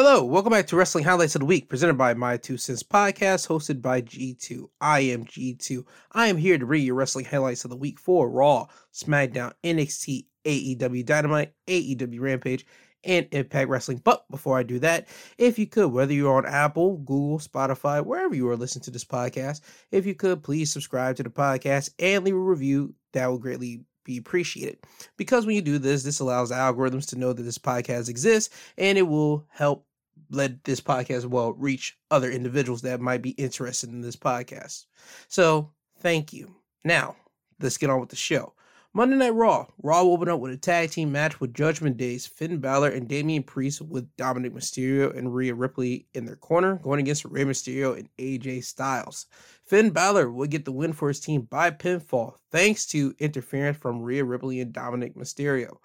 Hello, welcome back to Wrestling Highlights of the Week, presented by My Two Cents Podcast, hosted by G2. I am G2. I am here to bring you wrestling highlights of the week for Raw, SmackDown, NXT, AEW Dynamite, AEW Rampage, and Impact Wrestling. But before I do that, if you could, whether you're on Apple, Google, Spotify, wherever you are listening to this podcast, if you could, please subscribe to the podcast and leave a review. That would greatly be appreciated. Because when you do this, this allows algorithms to know that this podcast exists and it will help let this podcast well reach other individuals that might be interested in this podcast. So thank you. Now, let's get on with the show. Monday Night Raw. Raw will open up with a tag team match with Judgment Days, Finn Balor and Damian Priest with Dominic Mysterio and Rhea Ripley in their corner, going against Rey Mysterio and AJ Styles. Finn Balor would get the win for his team by pinfall, thanks to interference from Rhea Ripley and Dominic Mysterio.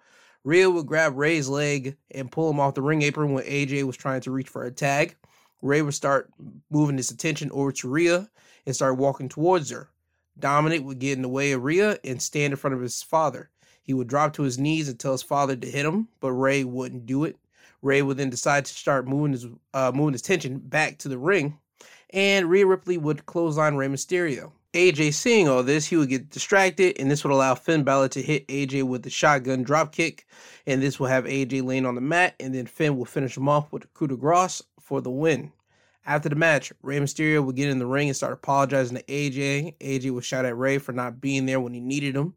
Rhea would grab Rey's leg and pull him off the ring apron when AJ was trying to reach for a tag. Rey would start moving his attention over to Rhea and start walking towards her. Dominic would get in the way of Rhea and stand in front of his father. He would drop to his knees and tell his father to hit him, but Rey wouldn't do it. Rey would then decide to start moving his uh, moving his tension back to the ring, and Rhea Ripley would clothesline Rey Mysterio. AJ seeing all this, he would get distracted, and this would allow Finn Balor to hit AJ with the shotgun dropkick, and this will have AJ laying on the mat, and then Finn will finish him off with a coup de grace for the win. After the match, Rey Mysterio would get in the ring and start apologizing to AJ. AJ would shout at Rey for not being there when he needed him.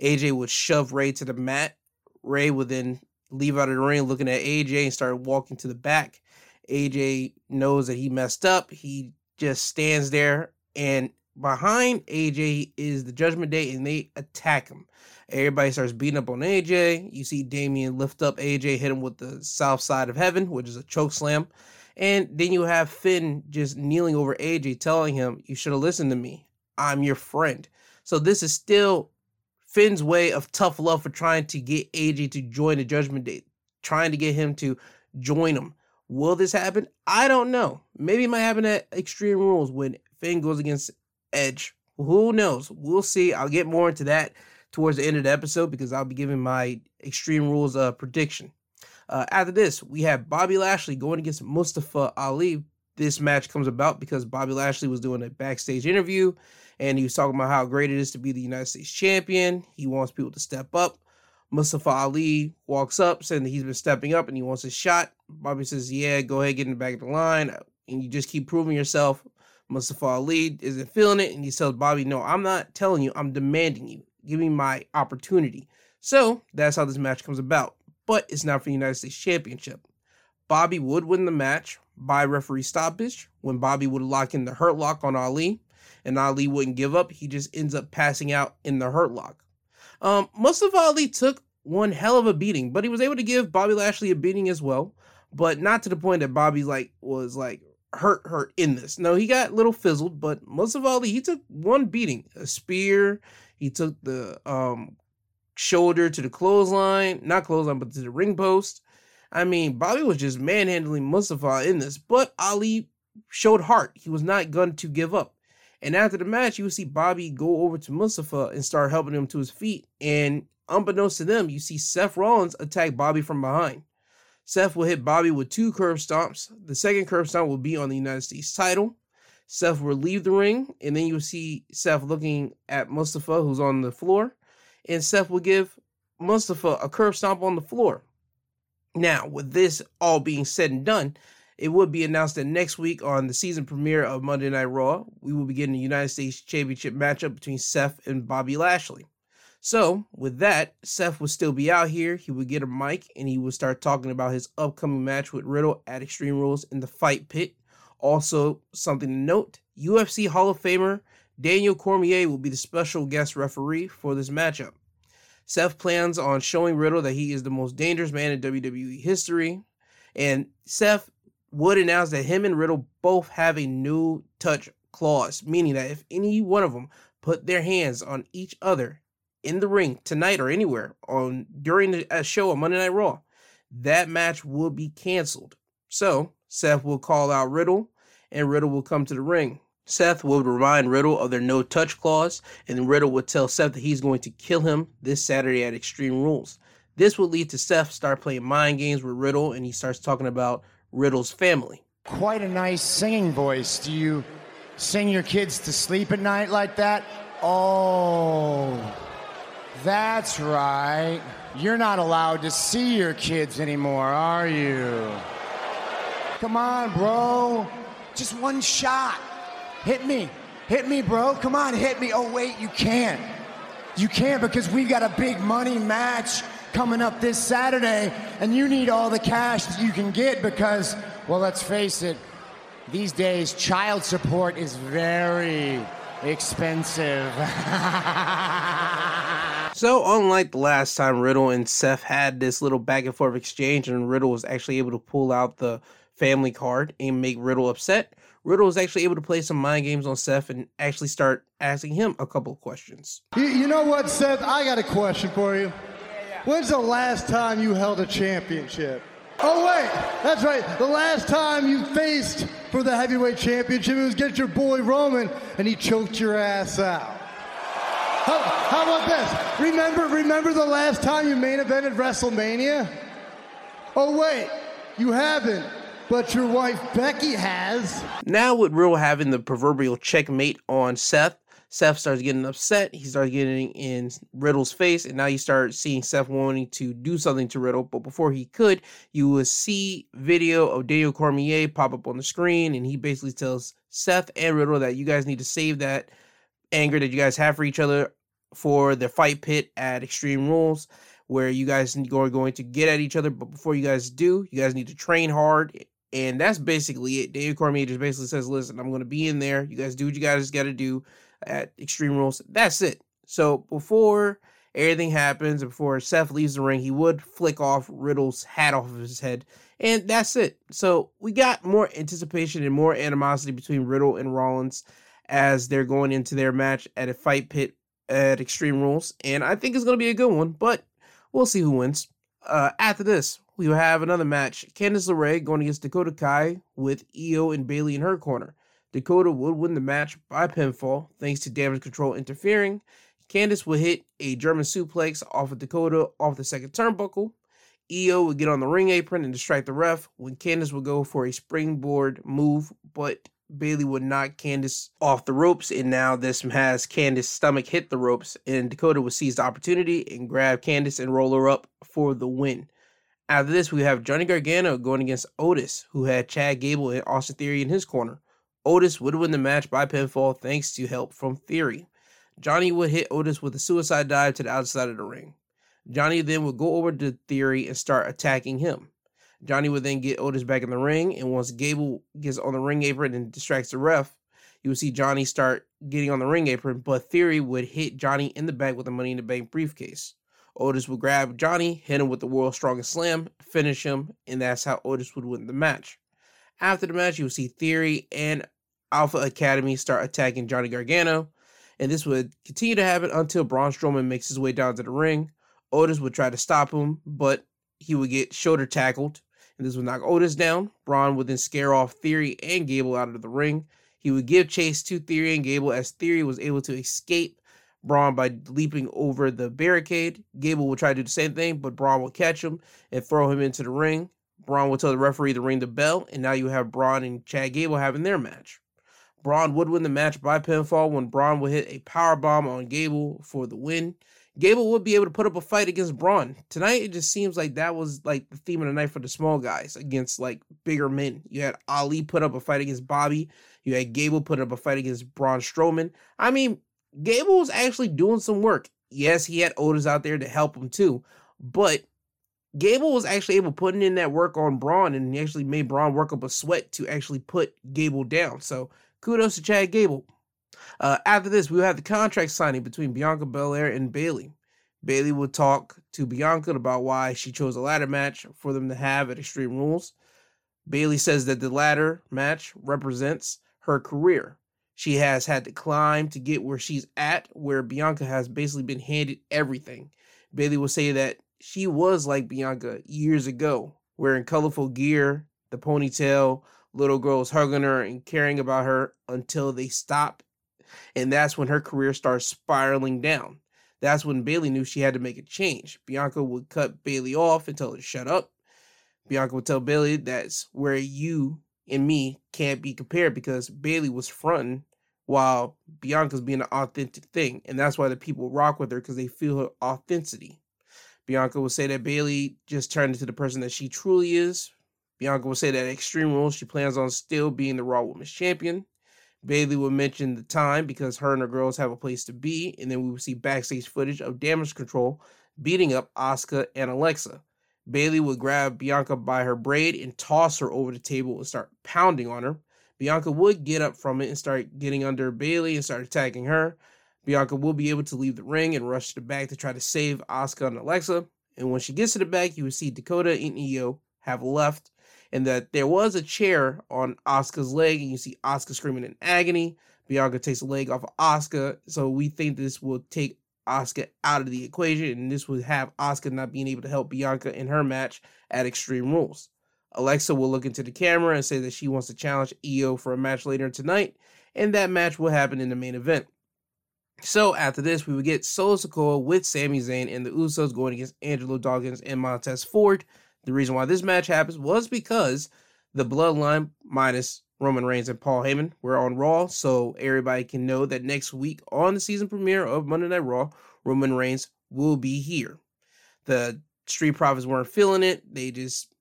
AJ would shove Rey to the mat. Rey would then leave out of the ring looking at AJ and start walking to the back. AJ knows that he messed up. He just stands there and behind AJ is the Judgment Day, and they attack him. Everybody starts beating up on AJ. You see Damian lift up AJ, hit him with the South Side of Heaven, which is a choke slam. And then you have Finn just kneeling over AJ, telling him, You should have listened to me. I'm your friend. So this is still Finn's way of tough love for trying to get AJ to join the Judgment Day, trying to get him to join him. Will this happen? I don't know. Maybe it might happen at Extreme Rules when Finn goes against Edge. Who knows? We'll see. I'll get more into that towards the end of the episode because I'll be giving my Extreme Rules uh, prediction. Uh, after this, we have Bobby Lashley going against Mustafa Ali. This match comes about because Bobby Lashley was doing a backstage interview and he was talking about how great it is to be the United States champion. He wants people to step up. Mustafa Ali walks up saying that he's been stepping up and he wants a shot. Bobby says, Yeah, go ahead, get in the back of the line. And you just keep proving yourself. Mustafa Ali isn't feeling it, and he tells Bobby, No, I'm not telling you, I'm demanding you. Give me my opportunity. So that's how this match comes about. But it's not for the United States Championship. Bobby would win the match by referee stoppage when Bobby would lock in the hurt lock on Ali, and Ali wouldn't give up. He just ends up passing out in the hurt lock. Um, Mustafa Ali took one hell of a beating, but he was able to give Bobby Lashley a beating as well, but not to the point that Bobby like was like hurt hurt in this. No, he got a little fizzled, but Mustafa Ali he took one beating, a spear. He took the um shoulder to the clothesline, not clothesline, but to the ring post. I mean, Bobby was just manhandling Mustafa in this, but Ali showed heart. He was not going to give up. And after the match, you will see Bobby go over to Mustafa and start helping him to his feet. And unbeknownst to them, you see Seth Rollins attack Bobby from behind. Seth will hit Bobby with two curb stomps. The second curb stomp will be on the United States title. Seth will leave the ring, and then you'll see Seth looking at Mustafa, who's on the floor, and Seth will give Mustafa a curb stomp on the floor. Now, with this all being said and done, it would be announced that next week on the season premiere of Monday Night Raw, we will be getting a United States Championship matchup between Seth and Bobby Lashley. So, with that, Seth would still be out here. He would get a mic and he would start talking about his upcoming match with Riddle at Extreme Rules in the Fight Pit. Also, something to note UFC Hall of Famer Daniel Cormier will be the special guest referee for this matchup. Seth plans on showing Riddle that he is the most dangerous man in WWE history. And Seth would announce that him and Riddle both have a new touch clause, meaning that if any one of them put their hands on each other in the ring tonight or anywhere on during a show on Monday Night Raw, that match will be canceled. So Seth will call out Riddle, and Riddle will come to the ring. Seth will remind Riddle of their no touch clause, and Riddle will tell Seth that he's going to kill him this Saturday at Extreme Rules. This will lead to Seth start playing mind games with Riddle, and he starts talking about Riddle's family. Quite a nice singing voice. Do you sing your kids to sleep at night like that? Oh, that's right. You're not allowed to see your kids anymore, are you? Come on, bro. Just one shot. Hit me. Hit me, bro. Come on, hit me. Oh, wait, you can't. You can't because we've got a big money match coming up this Saturday, and you need all the cash that you can get because, well, let's face it, these days child support is very expensive. so, unlike the last time Riddle and Seth had this little back and forth exchange, and Riddle was actually able to pull out the family card and make Riddle upset, Riddle was actually able to play some mind games on Seth and actually start asking him a couple of questions. You, you know what, Seth? I got a question for you. When's the last time you held a championship? Oh, wait, that's right. The last time you faced for the heavyweight championship, it was against your boy Roman, and he choked your ass out. How, how about this? Remember, remember the last time you main evented WrestleMania? Oh, wait, you haven't but your wife Becky has. Now, with Riddle having the proverbial checkmate on Seth, Seth starts getting upset. He starts getting in Riddle's face, and now you start seeing Seth wanting to do something to Riddle. But before he could, you will see video of Daniel Cormier pop up on the screen, and he basically tells Seth and Riddle that you guys need to save that anger that you guys have for each other for the fight pit at Extreme Rules, where you guys are going to get at each other. But before you guys do, you guys need to train hard and that's basically it. Dave Cormier just basically says, listen, I'm going to be in there. You guys do what you guys got to do at Extreme Rules. That's it. So before everything happens, before Seth leaves the ring, he would flick off Riddle's hat off of his head. And that's it. So we got more anticipation and more animosity between Riddle and Rollins as they're going into their match at a fight pit at Extreme Rules. And I think it's going to be a good one, but we'll see who wins. Uh, after this, we have another match. Candice LeRae going against Dakota Kai with Io and Bayley in her corner. Dakota would win the match by pinfall thanks to damage control interfering. Candice would hit a German suplex off of Dakota off the second turnbuckle. Io would get on the ring apron and distract the ref when Candice would go for a springboard move, but Bayley would knock Candice off the ropes, and now this has Candice's stomach hit the ropes, and Dakota would seize the opportunity and grab Candice and roll her up for the win. After this, we have Johnny Gargano going against Otis, who had Chad Gable and Austin Theory in his corner. Otis would win the match by pinfall thanks to help from Theory. Johnny would hit Otis with a suicide dive to the outside of the ring. Johnny then would go over to Theory and start attacking him. Johnny would then get Otis back in the ring, and once Gable gets on the ring apron and distracts the ref, you would see Johnny start getting on the ring apron, but Theory would hit Johnny in the back with the Money in the Bank briefcase. Otis would grab Johnny, hit him with the world's strongest slam, finish him, and that's how Otis would win the match. After the match, you would see Theory and Alpha Academy start attacking Johnny Gargano, and this would continue to happen until Braun Strowman makes his way down to the ring. Otis would try to stop him, but he would get shoulder tackled, and this would knock Otis down. Braun would then scare off Theory and Gable out of the ring. He would give chase to Theory and Gable as Theory was able to escape Braun by leaping over the barricade. Gable will try to do the same thing, but Braun will catch him and throw him into the ring. Braun will tell the referee to ring the bell, and now you have Braun and Chad Gable having their match. Braun would win the match by pinfall when Braun would hit a power bomb on Gable for the win. Gable would be able to put up a fight against Braun. Tonight, it just seems like that was like the theme of the night for the small guys against like bigger men. You had Ali put up a fight against Bobby. You had Gable put up a fight against Braun Strowman. I mean, Gable was actually doing some work. Yes, he had Otis out there to help him too, but Gable was actually able putting in that work on Braun, and he actually made Braun work up a sweat to actually put Gable down. So kudos to Chad Gable. Uh, after this, we will have the contract signing between Bianca Belair and Bayley. Bayley will talk to Bianca about why she chose a ladder match for them to have at Extreme Rules. Bayley says that the ladder match represents her career she has had to climb to get where she's at, where Bianca has basically been handed everything. Bayley will say that she was like Bianca years ago, wearing colorful gear, the ponytail, little girls hugging her and caring about her until they stop. And that's when her career starts spiraling down. That's when Bayley knew she had to make a change. Bianca would cut Bayley off and tell her shut up. Bianca would tell Bayley, that's where you and me can't be compared because Bayley was fronting while Bianca's being an authentic thing. And that's why the people rock with her because they feel her authenticity. Bianca will say that Bayley just turned into the person that she truly is. Bianca will say that Extreme Rules, she plans on still being the Raw Women's Champion. Bayley will mention the time because her and her girls have a place to be, and then we will see backstage footage of Damage Control beating up Asuka and Alexa. Bayley would grab Bianca by her braid and toss her over the table and start pounding on her. Bianca would get up from it and start getting under Bayley and start attacking her. Bianca will be able to leave the ring and rush to the back to try to save Asuka and Alexa. And when she gets to the back, you will see Dakota and Io have left, and that there was a chair on Asuka's leg, and you see Asuka screaming in agony. Bianca takes a leg off of Asuka, so we think this will take Asuka out of the equation, and this would have Asuka not being able to help Bianca in her match at Extreme Rules. Alexa will look into the camera and say that she wants to challenge Io for a match later tonight, and that match will happen in the main event. So after this, we would get Solo Sikoa with Sami Zayn and the Usos going against Angelo Dawkins and Montez Ford. The reason why this match happens was because the Bloodline minus Roman Reigns and Paul Heyman were on Raw, so everybody can know that next week on the season premiere of Monday Night Raw, Roman Reigns will be here. The Street Profits weren't feeling it; they just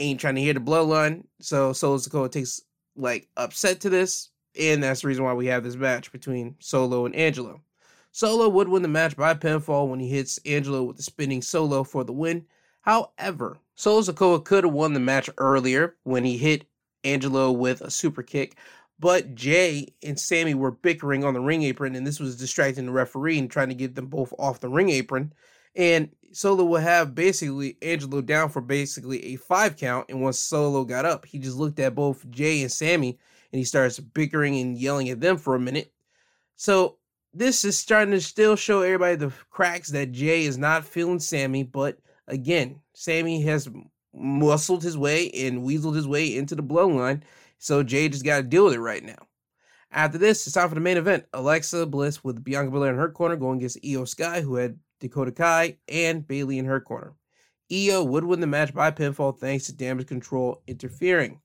ain't trying to hear the Bloodline. So Solo Sikoa takes like upset to this, and that's the reason why we have this match between Solo and Angelo. Solo would win the match by pinfall when he hits Angelo with the spinning solo for the win. However, Solo Sikoa could have won the match earlier when he hit Angelo with a super kick, but Jay and Sami were bickering on the ring apron, and this was distracting the referee and trying to get them both off the ring apron. And Solo would have basically Angelo down for basically a five count. And once Solo got up, he just looked at both Jay and Sami and he starts bickering and yelling at them for a minute. So this is starting to still show everybody the cracks that Jay is not feeling Sami, but again, Sami has muscled his way and weaseled his way into the bloodline, so Jay just got to deal with it right now. After this, it's time for the main event. Alexa Bliss with Bianca Belair in her corner going against Io Sky, who had Dakota Kai and Bayley in her corner. Io would win the match by pinfall thanks to damage control interfering.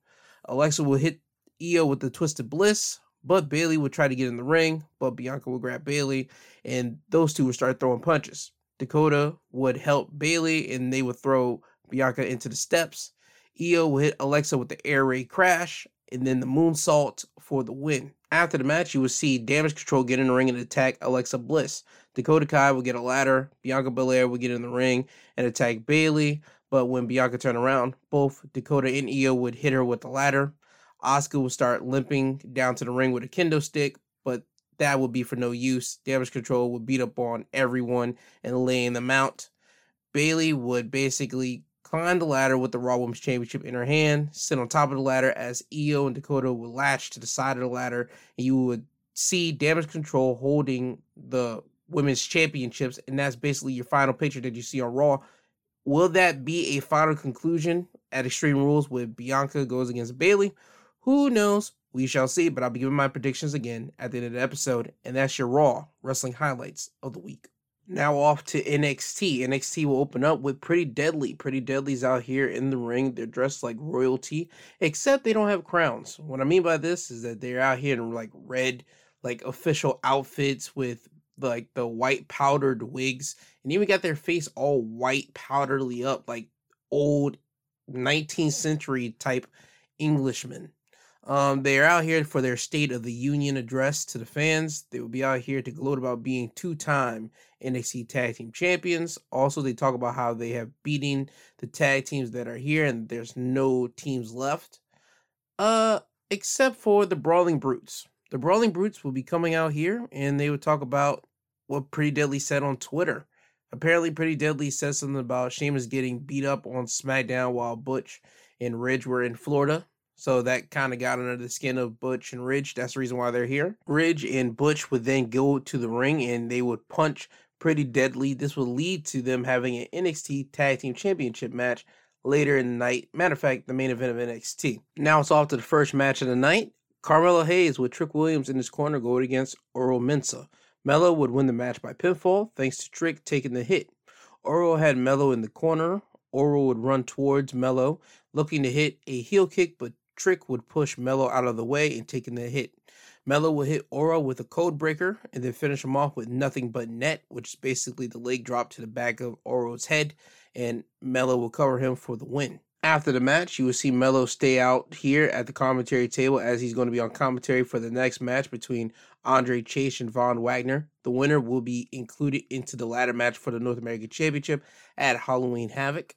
Alexa will hit Io with the Twisted Bliss, but Bayley would try to get in the ring, but Bianca would grab Bayley, and those two would start throwing punches. Dakota would help Bayley and they would throw Bianca into the steps. Io would hit Alexa with the air raid crash, and then the moonsault for the win. After the match, you would see Damage Control get in the ring and attack Alexa Bliss. Dakota Kai would get a ladder. Bianca Belair would get in the ring and attack Bayley. But when Bianca turned around, both Dakota and Io would hit her with the ladder. Asuka would start limping down to the ring with a kendo stick, but that would be for no use. Damage Control would beat up on everyone and laying them out. Bayley would basically climb the ladder with the Raw Women's Championship in her hand, sit on top of the ladder as Io and Dakota would latch to the side of the ladder, and you would see Damage Control holding the Women's Championships, and that's basically your final picture that you see on Raw. Will that be a final conclusion at Extreme Rules with Bianca goes against Bayley? Who knows? We shall see, but I'll be giving my predictions again at the end of the episode, and that's your Raw wrestling highlights of the week. Now off to NXT. NXT will open up with Pretty Deadly. Pretty Deadly's out here in the ring. They're dressed like royalty, except they don't have crowns. What I mean by this is that they're out here in like red, like official outfits with like the white powdered wigs, and even got their face all white powderly up, like old 19th century type Englishmen. Um, they are out here for their State of the Union address to the fans. They will be out here to gloat about being two time NXT Tag Team Champions. Also, they talk about how they have beaten the tag teams that are here and there's no teams left. Uh, except for the Brawling Brutes. The Brawling Brutes will be coming out here and they would talk about what Pretty Deadly said on Twitter. Apparently, Pretty Deadly said something about Sheamus getting beat up on SmackDown while Butch and Ridge were in Florida. So that kind of got under the skin of Butch and Ridge. That's the reason why they're here. Ridge and Butch would then go to the ring and they would punch pretty deadly. This would lead to them having an NXT Tag Team Championship match later in the night. Matter of fact, the main event of NXT. Now it's off to the first match of the night. Carmelo Hayes with Trick Williams in his corner going against Oro Mensah. Melo would win the match by pinfall thanks to Trick taking the hit. Oro had Melo in the corner Oro would run towards Melo, looking to hit a heel kick, but Trick would push Melo out of the way and taking the hit. Melo would hit Oro with a code breaker and then finish him off with nothing but net, which is basically the leg drop to the back of Oro's head, and Melo will cover him for the win. After the match, you will see Melo stay out here at the commentary table as he's going to be on commentary for the next match between Andre Chase and Von Wagner. The winner will be included into the ladder match for the North American Championship at Halloween Havoc.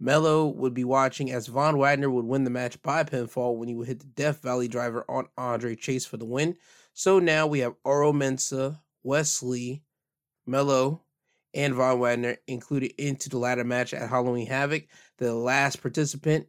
Melo would be watching as Von Wagner would win the match by pinfall when he would hit the Death Valley driver on Andre Chase for the win. So now we have Oro Mensah, Wesley, Melo, and Von Wagner included into the ladder match at Halloween Havoc. The last participant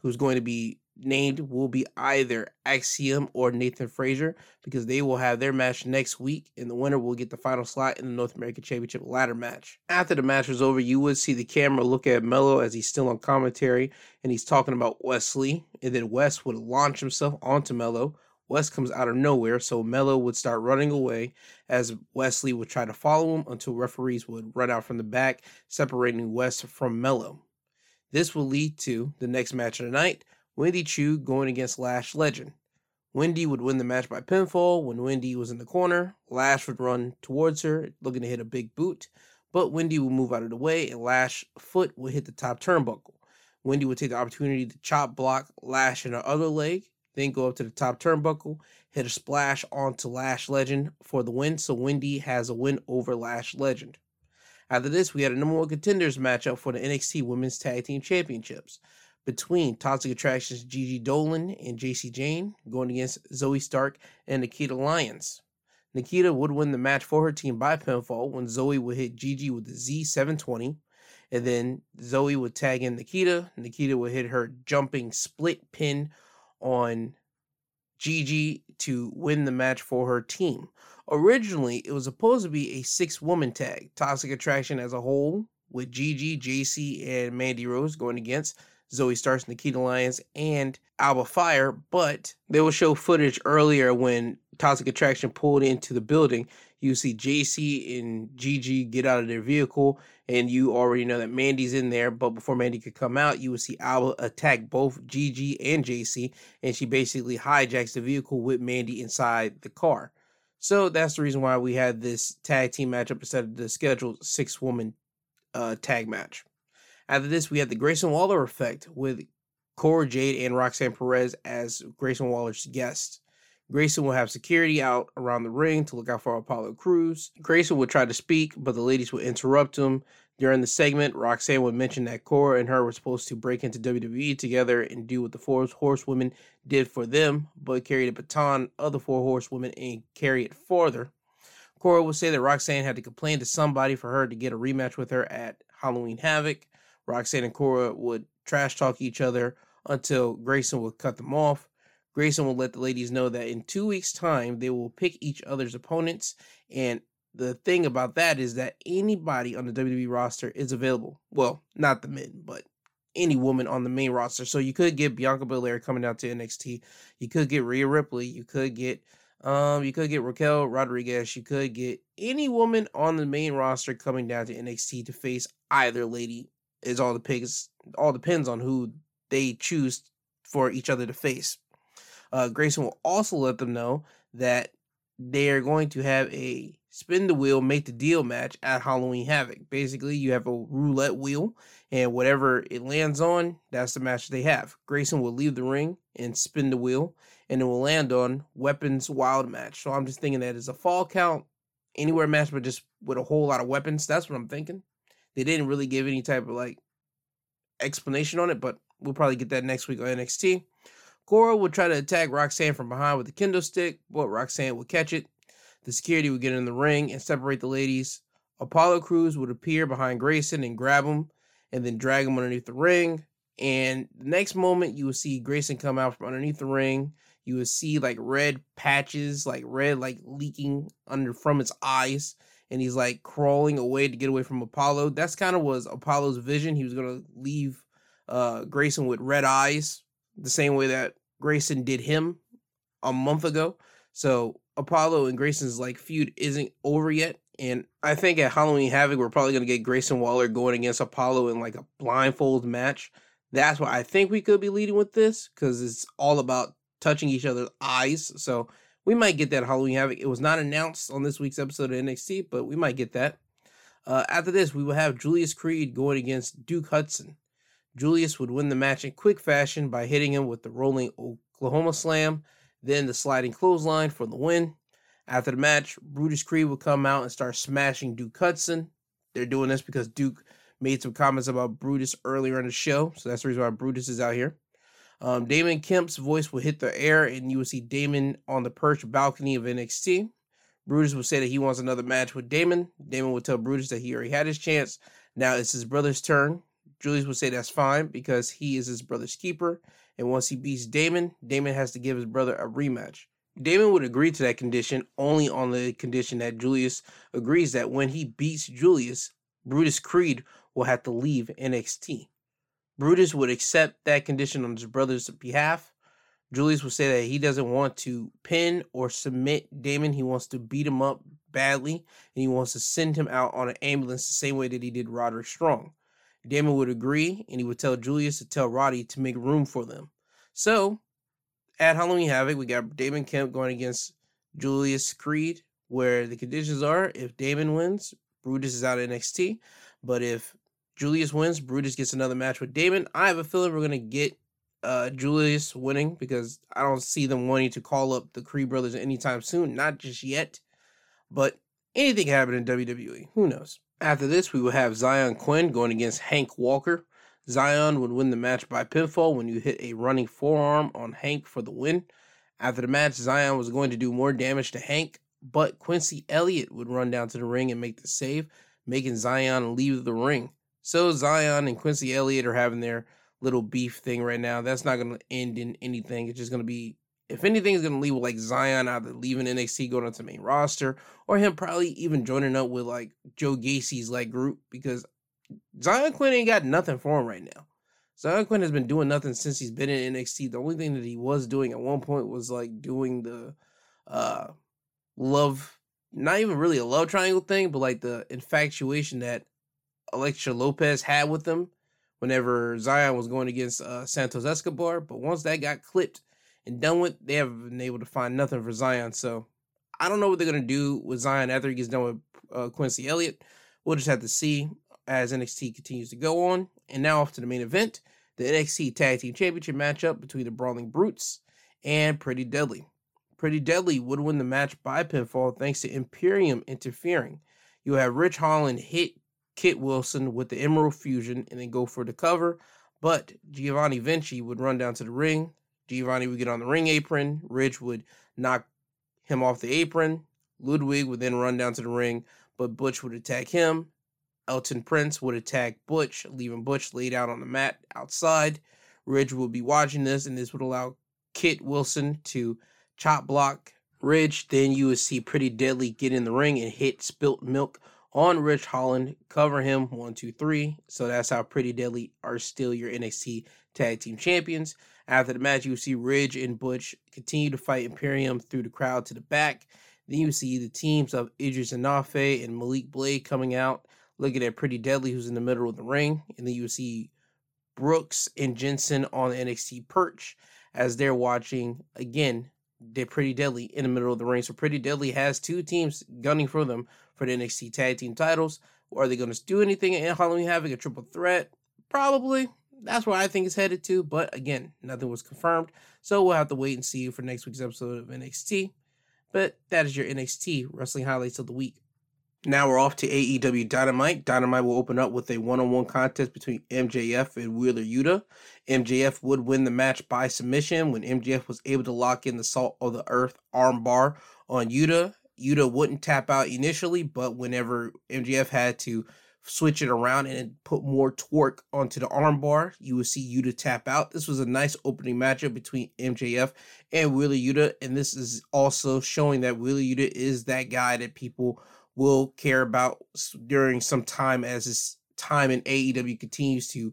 who's going to be named will be either Axiom or Nathan Frazer because they will have their match next week, and the winner will get the final slot in the North American Championship ladder match. After the match was over, you would see the camera look at Melo as he's still on commentary and he's talking about Wes Lee, and then Wes would launch himself onto Melo. Wes comes out of nowhere, so Melo would start running away as Wes Lee would try to follow him until referees would run out from the back, separating Wes from Melo. This will lead to the next match of the night Wendy Choo going against Lash Legend. Wendy would win the match by pinfall when Wendy was in the corner. Lash would run towards her, looking to hit a big boot, but Wendy would move out of the way and Lash foot would hit the top turnbuckle. Wendy would take the opportunity to chop block Lash in her other leg, then go up to the top turnbuckle, hit a splash onto Lash Legend for the win. So Wendy has a win over Lash Legend. After this, we had a number one contenders matchup for the NXT Women's Tag Team Championships between Toxic Attraction's Gigi Dolan and Jacy Jayne going against Zoey Stark and Nikita Lyons. Nikita would win the match for her team by pinfall when Zoey would hit Gigi with the Z720. And then Zoey would tag in Nikita. Nikita would hit her jumping split pin on Gigi to win the match for her team. Originally, it was supposed to be a six woman tag, Toxic Attraction as a whole, with Gigi, JC, and Mandy Rose going against Zoey Starks, Nikita Lyons, and Alba Fyre, but they will show footage earlier when Toxic Attraction pulled into the building. You see Jacy and Gigi get out of their vehicle, and you already know that Mandy's in there. But before Mandy could come out, you will see Alba attack both Gigi and Jacy, and she basically hijacks the vehicle with Mandy inside the car. So that's the reason why we had this tag team matchup instead of the scheduled six woman uh, tag match. After this, we have the Grayson Waller effect with Cora Jade and Roxanne Perez as Grayson Waller's guests. Grayson will have security out around the ring to look out for Apollo Crews. Grayson would try to speak, but the ladies would interrupt him. During the segment, Roxanne would mention that Cora and her were supposed to break into WWE together and do what the four horsewomen did for them, but carry the baton of the four horsewomen and carry it farther. Cora would say that Roxanne had to complain to somebody for her to get a rematch with her at Halloween Havoc. Roxanne and Cora would trash talk each other until Grayson would cut them off. Grayson will let the ladies know that in two weeks' time they will pick each other's opponents. And the thing about that is that anybody on the WWE roster is available. Well, not the men, but any woman on the main roster. So you could get Bianca Belair coming out to NXT. You could get Rhea Ripley. You could get um, you could get Raquel Rodriguez. You could get any woman on the main roster coming down to NXT to face either lady is all the pigs all depends on who they choose for each other to face. Uh, Grayson will also let them know that they are going to have a spin the wheel, make the deal match at Halloween Havoc. Basically, you have a roulette wheel, and whatever it lands on, that's the match they have. Grayson will leave the ring and spin the wheel, and it will land on Weapons Wild match. So I'm just thinking that it's a fall count anywhere match, but just with a whole lot of weapons. That's what I'm thinking. They didn't really give any type of like explanation on it, but we'll probably get that next week on NXT. Cora would try to attack Roxanne from behind with the kendo stick, but Roxanne would catch it. The security would get in the ring and separate the ladies. Apollo Crews would appear behind Grayson and grab him and then drag him underneath the ring. And the next moment, you will see Grayson come out from underneath the ring. You will see like red patches, like red, like leaking under from its eyes and he's like crawling away to get away from Apollo. That's kind of was Apollo's vision. He was gonna leave uh, Grayson with red eyes, the same way that Grayson did him a month ago. So Apollo and Grayson's like feud isn't over yet, And I think at Halloween Havoc, we're probably to get Grayson Waller going against Apollo in like a blindfold match. That's why I think we could be leading with this because it's all about touching each other's eyes. So we might get that Halloween Havoc. It was not announced on this week's episode of NXT, but we might get that. Uh, after this, we will have Julius Creed going against Duke Hudson. Julius would win the match in quick fashion by hitting him with the rolling Oklahoma slam, then the sliding clothesline for the win. After the match, Brutus Creed would come out and start smashing Duke Hudson. They're doing this because Duke made some comments about Brutus earlier in the show, so that's the reason why Brutus is out here. Um, Damon Kemp's voice will hit the air, and you will see Damon on the perch balcony of NXT. Brutus will say that he wants another match with Damon. Damon will tell Brutus that he already had his chance. Now it's his brother's turn. Julius would say that's fine because he is his brother's keeper. And once he beats Damon, Damon has to give his brother a rematch. Damon would agree to that condition only on the condition that Julius agrees that when he beats Julius, Brutus Creed will have to leave NXT. Brutus would accept that condition on his brother's behalf. Julius would say that he doesn't want to pin or submit Damon. He wants to beat him up badly and he wants to send him out on an ambulance the same way that he did Roderick Strong. Damon would agree and he would tell Julius to tell Roddy to make room for them. So at Halloween Havoc, we got Damon Kemp going against Julius Creed, where the conditions are if Damon wins, Brutus is out of NXT. But if Julius wins, Brutus gets another match with Damon. I have a feeling we're gonna get uh, Julius winning because I don't see them wanting to call up the Creed brothers anytime soon, not just yet. But anything can happen in WWE. Who knows? After this, we will have Xyon Quinn going against Hank Walker. Xyon would win the match by pinfall when you hit a running forearm on Hank for the win. After the match, Xyon was going to do more damage to Hank, but Quincy Elliott would run down to the ring and make the save, making Xyon leave the ring. So Xyon and Quincy Elliott are having their little beef thing right now. That's not going to end in anything. It's just going to be if anything is going to leave like Xyon either leaving NXT going onto the main roster or him probably even joining up with like Joe Gacy's like group because Xyon Quinn ain't got nothing for him right now. Xyon Quinn has been doing nothing since he's been in NXT. The only thing that he was doing at one point was like doing the uh love not even really a love triangle thing, but like the infatuation that Elektra Lopez had with him whenever Xyon was going against uh, Santos Escobar. But once that got clipped, and done with, they haven't been able to find nothing for Xyon. So I don't know what they're gonna do with Xyon after he gets done with uh, Quincy Elliott. We'll just have to see as NXT continues to go on. And now off to the main event, the NXT Tag Team Championship matchup between the Brawling Brutes and Pretty Deadly. Pretty Deadly would win the match by pinfall thanks to Imperium interfering. You have Ridge Holland hit Kit Wilson with the Emerald Fusion and then go for the cover, but Giovanni Vinci would run down to the ring, Giovanni would get on the ring apron. Ridge would knock him off the apron. Ludwig would then run down to the ring, but Butch would attack him. Elton Prince would attack Butch, leaving Butch laid out on the mat outside. Ridge would be watching this, and this would allow Kit Wilson to chop block Ridge. Then you would see Pretty Deadly get in the ring and hit Spilt Milk on Ridge Holland, cover him one, two, three. So that's how Pretty Deadly are still your NXT Tag Team Champions. After the match, you see Ridge and Butch continue to fight Imperium through the crowd to the back. Then you see the teams of Edris Enofe and Malik Blade coming out, looking at Pretty Deadly, who's in the middle of the ring. And then you see Brooks and Jensen on the NXT perch as they're watching again. They're Pretty Deadly in the middle of the ring. So Pretty Deadly has two teams gunning for them for the NXT Tag Team titles. Are they going to do anything in Halloween Havoc a triple threat? Probably that's where I think it's headed to. But again, nothing was confirmed. So we'll have to wait and see for next week's episode of NXT. But that is your NXT wrestling highlights of the week. Now we're off to AEW Dynamite. Dynamite will open up with a one on one contest between MJF and Wheeler Yuta. MJF would win the match by submission when MJF was able to lock in the Salt of the Earth armbar on Yuta. Yuta wouldn't tap out initially, but whenever MJF had to switch it around and put more torque onto the armbar, you would see Yuta tap out. This was a nice opening matchup between MJF and Wheeler Yuta, and this is also showing that Wheeler Yuta is that guy that people will care about during some time as his time in AEW continues to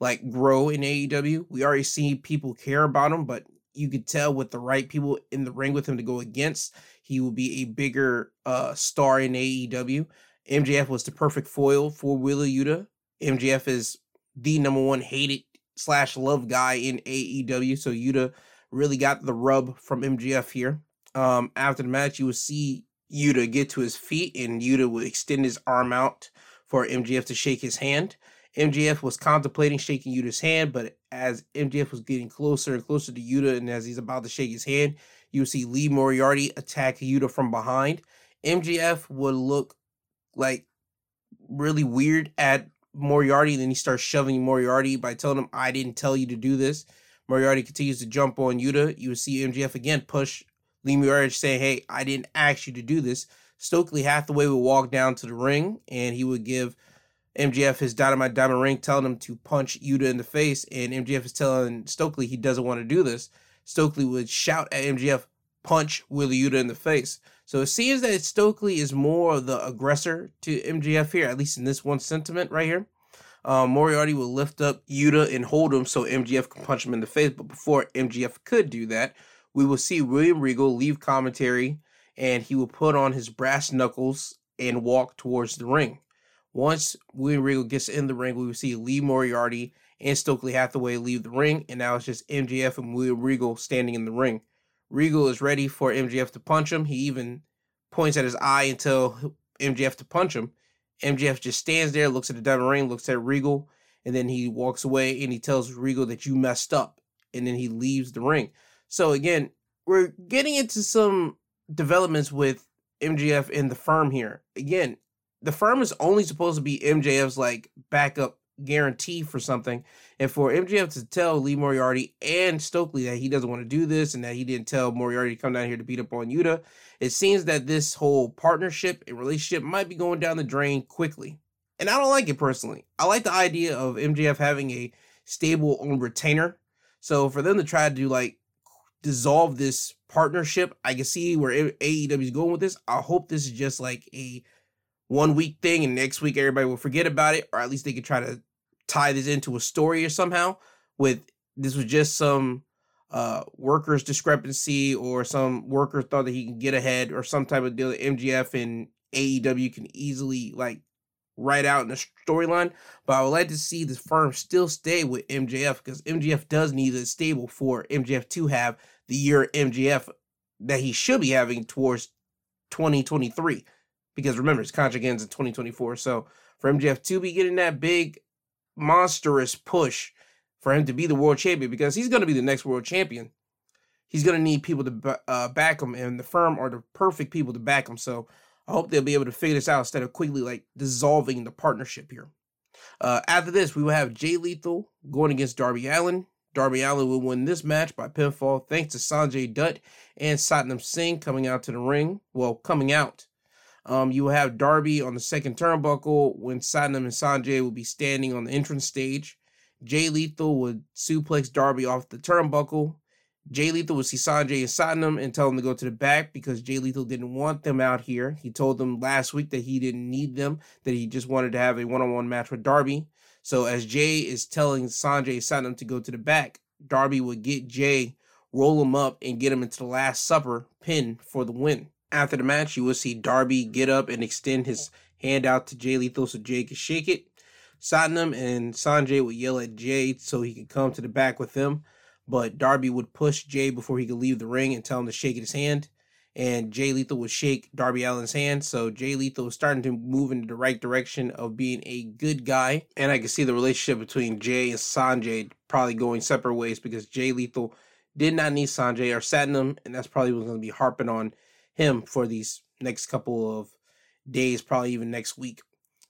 like grow in AEW. We already see people care about him, but you could tell with the right people in the ring with him to go against, he will be a bigger uh, star in AEW. MJF was the perfect foil for Wheeler Yuta. MJF is the number one hated slash love guy in AEW, so Yuta really got the rub from MJF here. Um, after the match, you will see Yuta get to his feet, and Yuta will extend his arm out for MJF to shake his hand. MJF was contemplating shaking Yuta's hand, but as MJF was getting closer and closer to Yuta, and as he's about to shake his hand, you see Lee Moriarty attack Yuta from behind. MJF would look like really weird at Moriarty, then he starts shoving Moriarty by telling him, I didn't tell you to do this. Moriarty continues to jump on Yuta. You see MJF again push Lee Moriarty saying, Hey, I didn't ask you to do this. Stokely Hathaway would walk down to the ring and he would give MJF his dynamite diamond ring, telling him to punch Yuta in the face, and MJF is telling Stokely he doesn't want to do this. Stokely would shout at MJF, punch Wheeler Yuta in the face. So it seems that Stokely is more the aggressor to MJF here, at least in this one sentiment right here. Um, Moriarty will lift up Yuta and hold him so MJF can punch him in the face. But before MJF could do that, we will see William Regal leave commentary and he will put on his brass knuckles and walk towards the ring. Once William Regal gets in the ring, we will see Lee Moriarty and Stokely Hathaway leave the ring, and now it's just MJF and William Regal standing in the ring. Regal is ready for MJF to punch him. He even points at his eye and tell MJF to punch him. MJF just stands there, looks at the diamond ring, looks at Regal, and then he walks away and he tells Regal that you messed up, and then he leaves the ring. So again, we're getting into some developments with MJF and the firm here. Again, the firm is only supposed to be MJF's like backup guarantee for something. And for MJF to tell Lee Moriarty and Stokely that he doesn't want to do this and that he didn't tell Moriarty to come down here to beat up on Yuta, it seems that this whole partnership and relationship might be going down the drain quickly. And I don't like it personally. I like the idea of MJF having a stable on retainer. So for them to try to like dissolve this partnership, I can see where AEW is going with this. I hope this is just like a one week thing and next week everybody will forget about it, or at least they could try to tie this into a story or somehow. With this was just some uh workers discrepancy or some worker thought that he can get ahead or some type of deal that MJF and AEW can easily like write out in the storyline. But I would like to see the firm still stay with MJF because MJF does need a stable for MJF to have the year MJF that he should be having towards 2023 because remember his contract ends in 2024. So for MJF to be getting that big monstrous push for him to be the world champion because he's going to be the next world champion. He's going to need people to uh, back him, and the firm are the perfect people to back him. So I hope they'll be able to figure this out instead of quickly like dissolving the partnership here. Uh, after this, we will have Jay Lethal going against Darby Allin. Darby Allin will win this match by pinfall thanks to Sanjay Dutt and Satnam Singh coming out to the ring. Well, coming out um, you will have Darby on the second turnbuckle when Satnam and Sanjay will be standing on the entrance stage. Jay Lethal would suplex Darby off the turnbuckle. Jay Lethal would see Sanjay and Satnam and tell them to go to the back because Jay Lethal didn't want them out here. He told them last week that he didn't need them, that he just wanted to have a one on one match with Darby. So as Jay is telling Sanjay and Satnam to go to the back, Darby would get Jay, roll him up, and get him into the Last Supper pin for the win. After the match, you will see Darby get up and extend his hand out to Jay Lethal so Jay can shake it. Satnam and Sanjay would yell at Jay so he could come to the back with them, but Darby would push Jay before he could leave the ring and tell him to shake his hand. And Jay Lethal would shake Darby Allin's hand, so Jay Lethal was starting to move in the right direction of being a good guy. And I can see the relationship between Jay and Sanjay probably going separate ways because Jay Lethal did not need Sanjay or Satnam, and that's probably what's going to be harping on him for these next couple of days, probably even next week.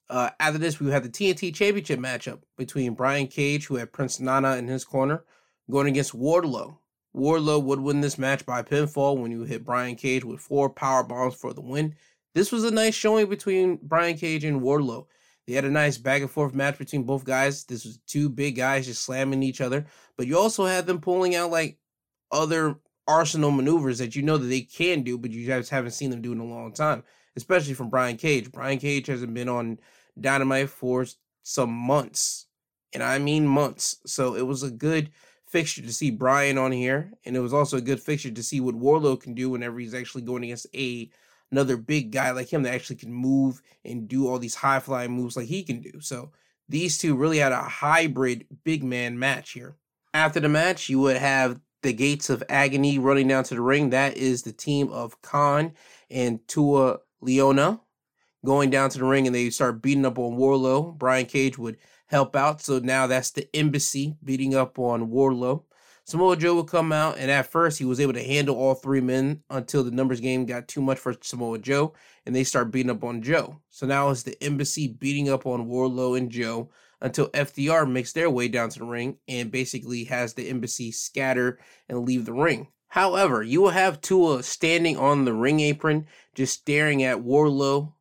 Uh, after this, we have the TNT Championship matchup between Brian Cage, who had Prince Nana in his corner, going against Wardlow. Wardlow would win this match by pinfall when you hit Brian Cage with four power bombs for the win. This was a nice showing between Brian Cage and Wardlow. They had a nice back and forth match between both guys. This was two big guys just slamming each other, but you also had them pulling out like other arsenal maneuvers that you know that they can do, but you just haven't seen them do in a long time, especially from Brian Cage. Brian Cage hasn't been on Dynamite for some months, and I mean months. So it was a good fixture to see Brian on here, and it was also a good fixture to see what Wardlow can do whenever he's actually going against a another big guy like him that actually can move and do all these high flying moves like he can do. So these two really had a hybrid big man match here. After the match, you would have the gates of agony running down to the ring. That is the team of Kaun and Toa Liona going down to the ring and they start beating up on Wardlow. Brian Cage would help out. So now that's the embassy beating up on Wardlow. Samoa Joe would come out, and at first he was able to handle all three men until the numbers game got too much for Samoa Joe, and they start beating up on Joe. So now it's the embassy beating up on Wardlow and Joe until FTR makes their way down to the ring and basically has the embassy scatter and leave the ring. However, you will have Toa standing on the ring apron, just staring at Wardlow,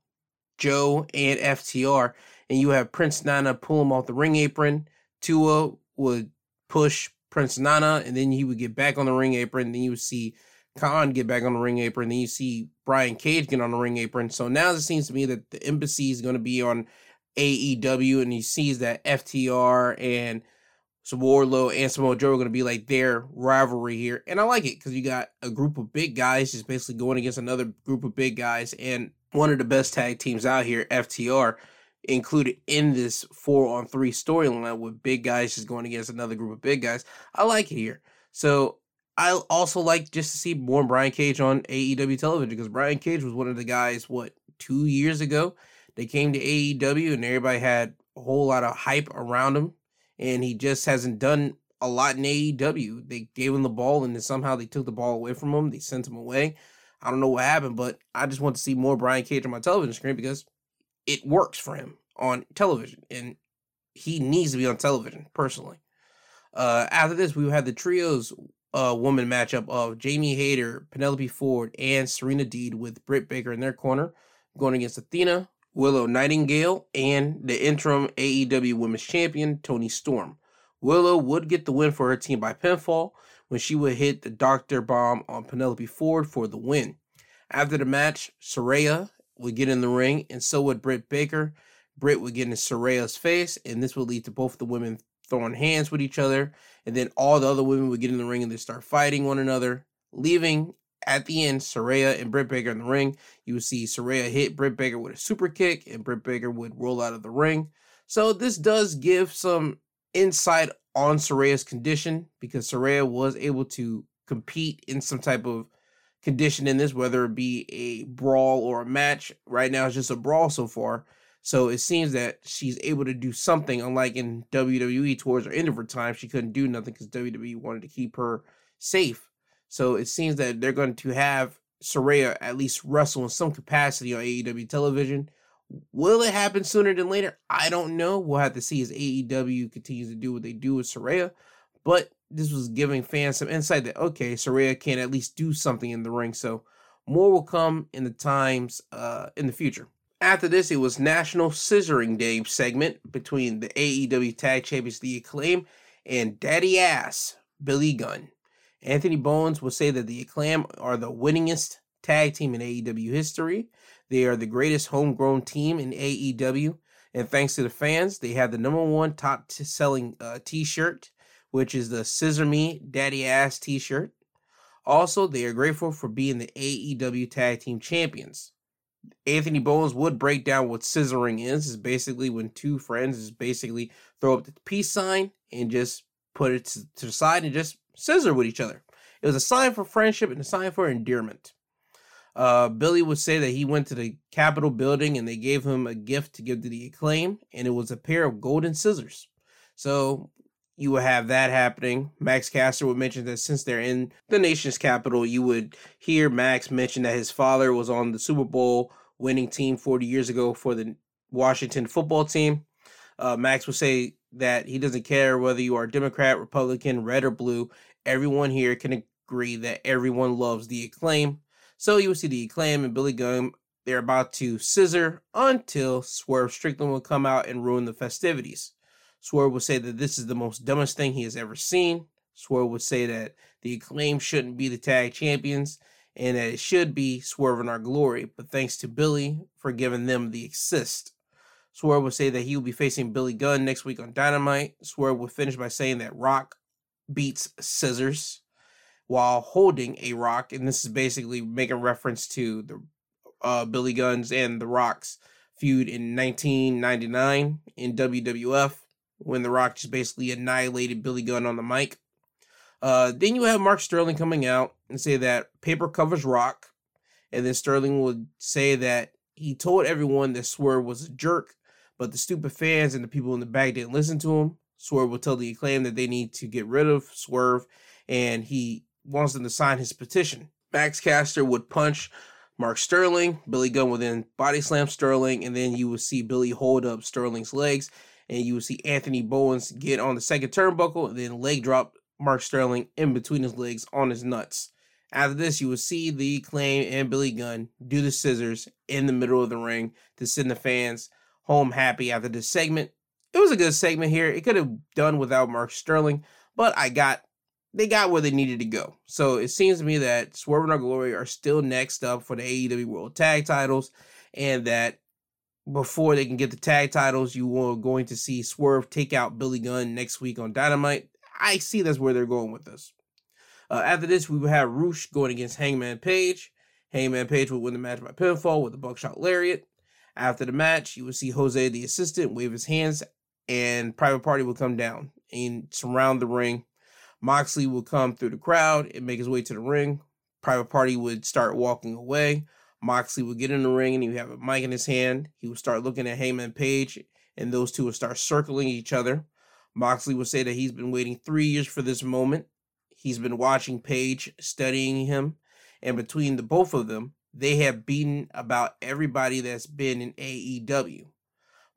Joe, and FTR, and you have Prince Nana pull him off the ring apron. Toa would push Prince Nana, and then he would get back on the ring apron. Then you would see Kaun get back on the ring apron. Then you see Brian Cage get on the ring apron. So now it seems to me that the embassy is going to be on AEW, and he sees that FTR and Wardlow and Samoa Joe are going to be like their rivalry here, and I like it because you got a group of big guys just basically going against another group of big guys, and one of the best tag teams out here, FTR, included in this four on three storyline with big guys just going against another group of big guys. I like it here. So I also like just to see more Brian Cage on AEW television because Brian Cage was one of the guys, what, two years ago? They came to AEW and everybody had a whole lot of hype around him. And he just hasn't done a lot in AEW. They gave him the ball and then somehow they took the ball away from him. They sent him away. I don't know what happened, but I just want to see more Brian Cage on my television screen because it works for him on television, and he needs to be on television personally. Uh, after this, we had the trios uh, woman matchup of Jamie Hayter, Penelope Ford, and Serena Deeb with Britt Baker in their corner, going against Athena, Willow Nightingale, and the interim AEW Women's Champion Toni Storm. Willow would get the win for her team by pinfall when she would hit the Doctor Bomb on Penelope Ford for the win. After the match, Saraya would get in the ring, and so would Britt Baker. Britt would get in Saraya's face, and this would lead to both the women throwing hands with each other. And then all the other women would get in the ring and they start fighting one another, leaving at the end Saraya and Britt Baker in the ring. You would see Saraya hit Britt Baker with a super kick, and Britt Baker would roll out of the ring. So this does give some insight on Saraya's condition because Saraya was able to compete in some type of condition in this, whether it be a brawl or a match. Right now, it's just a brawl so far. So it seems that she's able to do something, unlike in WWE towards her end of her time, she couldn't do nothing because WWE wanted to keep her safe. So it seems that they're going to have Saraya at least wrestle in some capacity on AEW television. Will it happen sooner than later? I don't know. We'll have to see as AEW continues to do what they do with Saraya. But this was giving fans some insight that okay, Saraya can at least do something in the ring. So more will come in the times uh, in the future. After this, it was National Scissoring Day segment between the AEW Tag Champions The Acclaim and Daddy Ass Billy Gunn. Anthony Bowens will say that the Acclaim are the winningest tag team in AEW history. They are the greatest homegrown team in AEW. And thanks to the fans, they have the number one top selling uh, t shirt which is the Scissor Me Daddy Ass t shirt. Also, they are grateful for being the AEW Tag Team Champions. Anthony Bowens would break down what scissoring is. Is basically when two friends is basically throw up the peace sign and just put it to, to the side and just scissor with each other. It was a sign for friendship and a sign for endearment. Uh, Billy would say that he went to the Capitol building and they gave him a gift to give to the acclaim, and it was a pair of golden scissors. So you would have that happening. Max Caster would mention that since they're in the nation's capital, you would hear Max mention that his father was on the Super Bowl winning team 40 years ago for the Washington football team. Uh, Max would say that he doesn't care whether you are Democrat, Republican, red, or blue. Everyone here can agree that everyone loves the acclaim. So you will see the acclaim and Billy Gunn. They're about to scissor until Swerve Strickland will come out and ruin the festivities. Swerve will say that this is the most dumbest thing he has ever seen. Swerve would say that the acclaim shouldn't be the tag champions and that it should be Swerve in our glory, but thanks to Billy for giving them the assist. Swerve would say that he will be facing Billy Gunn next week on Dynamite. Swerve would finish by saying that Rock beats Scissors while holding a rock, and this is basically making reference to the uh, Billy Gunn's and the Rock's feud in 1999 in WWF when the Rock just basically annihilated Billy Gunn on the mic. Uh, then you have Mark Sterling coming out and say that paper covers rock, and then Sterling would say that he told everyone that Swerve was a jerk, but the stupid fans and the people in the back didn't listen to him. Swerve will tell the acclaim that they need to get rid of Swerve, and he wants them to sign his petition. Max Caster would punch Mark Sterling. Billy Gunn would then body slam Sterling, and then you would see Billy hold up Sterling's legs, and you would see Anthony Bowens get on the second turnbuckle, and then leg drop Mark Sterling in between his legs on his nuts. After this, you will see the Acclaim and Billy Gunn do the scissors in the middle of the ring to send the fans home happy after this segment. It was a good segment here. It could have done without Mark Sterling, but I got they got where they needed to go. So it seems to me that Swerve and Our Glory are still next up for the AEW World Tag Titles, and that before they can get the tag titles, you are going to see Swerve take out Billy Gunn next week on Dynamite. I see that's where they're going with this. Uh, after this, we will have Rush going against Hangman Page. Hangman Page will win the match by pinfall with a buckshot lariat. After the match, you will see Jose, the assistant, wave his hands, and Private Party will come down and surround the ring. Moxley will come through the crowd and make his way to the ring. Private Party would start walking away. Moxley would get in the ring and he would have a mic in his hand. He would start looking at Hangman Page, and those two would start circling each other. Moxley would say that he's been waiting three years for this moment. He's been watching Page, studying him, and between the both of them, they have beaten about everybody that's been in AEW.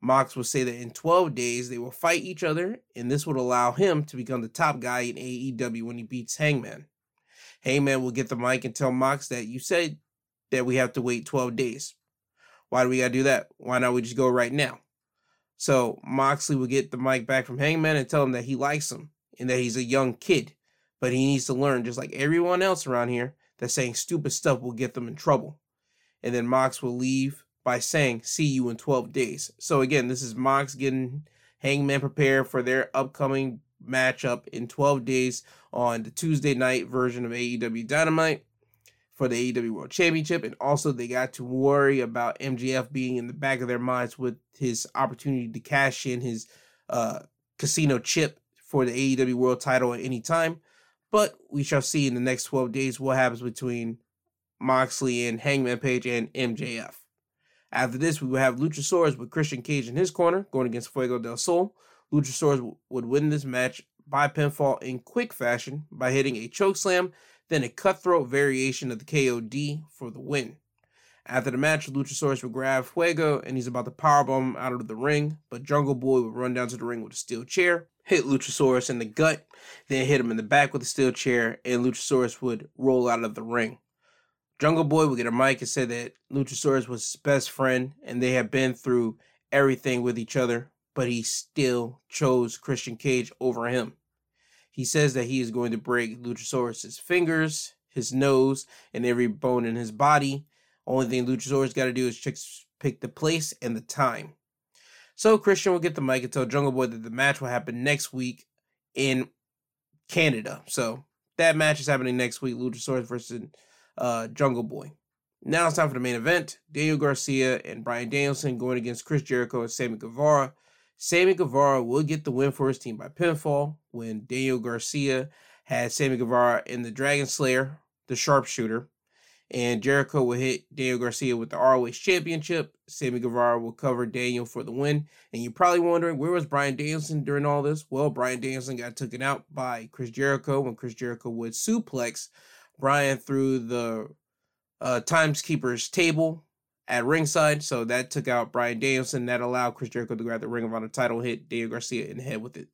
Mox would say that in 12 days they will fight each other, and this would allow him to become the top guy in AEW when he beats Hangman. Hangman will get the mic and tell Mox that you said that we have to wait 12 days. Why do we gotta do that? Why not we just go right now? So Moxley will get the mic back from Hangman and tell him that he likes him and that he's a young kid, but he needs to learn just like everyone else around here that saying stupid stuff will get them in trouble. And then Mox will leave by saying, See you in 12 days. So again, this is Mox getting Hangman prepared for their upcoming matchup in 12 days on the Tuesday night version of AEW Dynamite for the AEW World Championship. And also, they got to worry about MJF being in the back of their minds with his opportunity to cash in his uh, casino chip for the AEW World title at any time. But we shall see in the next 12 days what happens between Moxley and Hangman Page and MJF. After this, we will have Luchasaurus with Christian Cage in his corner going against Fuego del Sol. Luchasaurus would win this match by pinfall in quick fashion by hitting a choke slam, then a cutthroat variation of the KOD for the win. After the match, Luchasaurus would grab Fuego and he's about to powerbomb him out of the ring, but Jungle Boy would run down to the ring with a steel chair hit Luchasaurus in the gut, then hit him in the back with a steel chair, and Luchasaurus would roll out of the ring. Jungle Boy would get a mic and say that Luchasaurus was his best friend and they had been through everything with each other, but he still chose Christian Cage over him. He says that he is going to break Luchasaurus's fingers, his nose, and every bone in his body. Only thing Luchasaurus got to do is pick the place and the time. So Christian will get the mic and tell Jungle Boy that the match will happen next week in Canada. So that match is happening next week, Luchasaurus versus uh, Jungle Boy. Now it's time for the main event. Daniel Garcia and Bryan Danielson going against Chris Jericho and Sammy Guevara. Sammy Guevara will get the win for his team by pinfall when Daniel Garcia had Sammy Guevara in the Dragon Slayer, the sharpshooter, and Jericho will hit Daniel Garcia with the ROH Championship. Sammy Guevara will cover Daniel for the win. And you're probably wondering, where was Bryan Danielson during all this? Well, Bryan Danielson got taken out by Chris Jericho when Chris Jericho would suplex Bryan through the uh, Timekeeper's table at ringside. So that took out Bryan Danielson. That allowed Chris Jericho to grab the Ring of Honor title, hit Daniel Garcia in the head with it.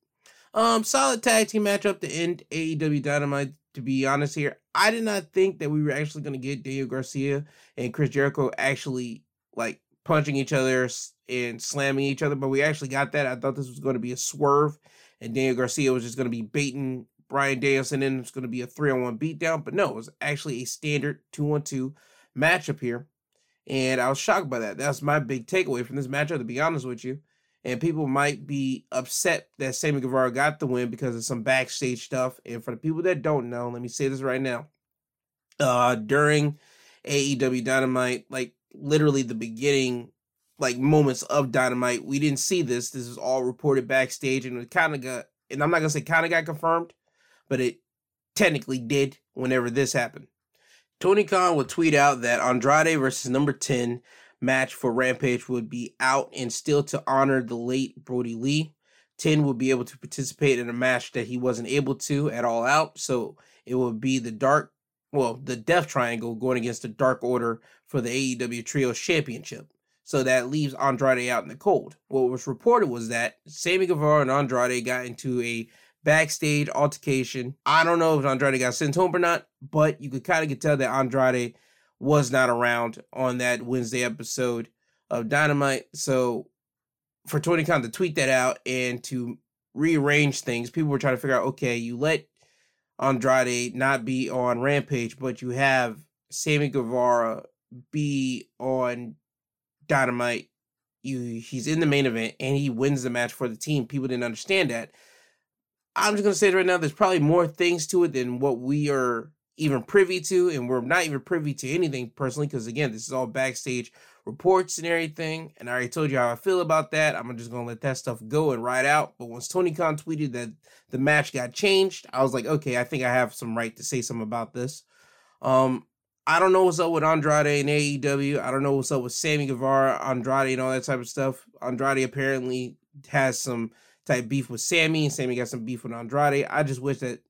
Um, solid tag team matchup to end AEW Dynamite to be honest here, I did not think that we were actually going to get Daniel Garcia and Chris Jericho actually like punching each other and slamming each other, but we actually got that. I thought this was going to be a swerve, and Daniel Garcia was just going to be baiting Bryan Danielson in. It's going to be a three on one beatdown, but no, it was actually a standard two on two matchup here, and I was shocked by that. That's my big takeaway from this matchup, to be honest with you. and people might be upset that Sammy Guevara got the win because of some backstage stuff. And for the people that don't know, let me say this right now. Uh, during AEW Dynamite, like literally the beginning, like moments of Dynamite, we didn't see this. This is all reported backstage, and it kind of got, and I'm not gonna say kind of got confirmed, but it technically did whenever this happened. Tony Khan would tweet out that Andrade versus number 10 match for Rampage would be out and still to honor the late Brodie Lee. 10 would be able to participate in a match that he wasn't able to at all out. So it would be the dark, well, the Death Triangle going against the Dark Order for the AEW Trios Championship. So that leaves Andrade out in the cold. What was reported was that Sammy Guevara and Andrade got into a backstage altercation. I don't know if Andrade got sent home or not, but you could kind of get tell that Andrade was not around on that Wednesday episode of Dynamite. So for Tony Khan to tweet that out and to rearrange things, people were trying to figure out, okay, you let Andrade not be on Rampage, but you have Sammy Guevara be on Dynamite. You he's in the main event and he wins the match for the team. People didn't understand that. I'm just gonna say right now, there's probably more things to it than what we are even privy to, and we're not even privy to anything personally, because again, this is all backstage reports and everything. And I already told you how I feel about that. I'm just gonna let that stuff go and ride out. But once Tony Khan tweeted that the match got changed, I was like, okay, I think I have some right to say something about this. Um, I don't know what's up with Andrade and AEW. I don't know what's up with Sammy Guevara, Andrade, and all that type of stuff. Andrade apparently has some type beef with Sammy, and Sammy got some beef with Andrade. I just wish that,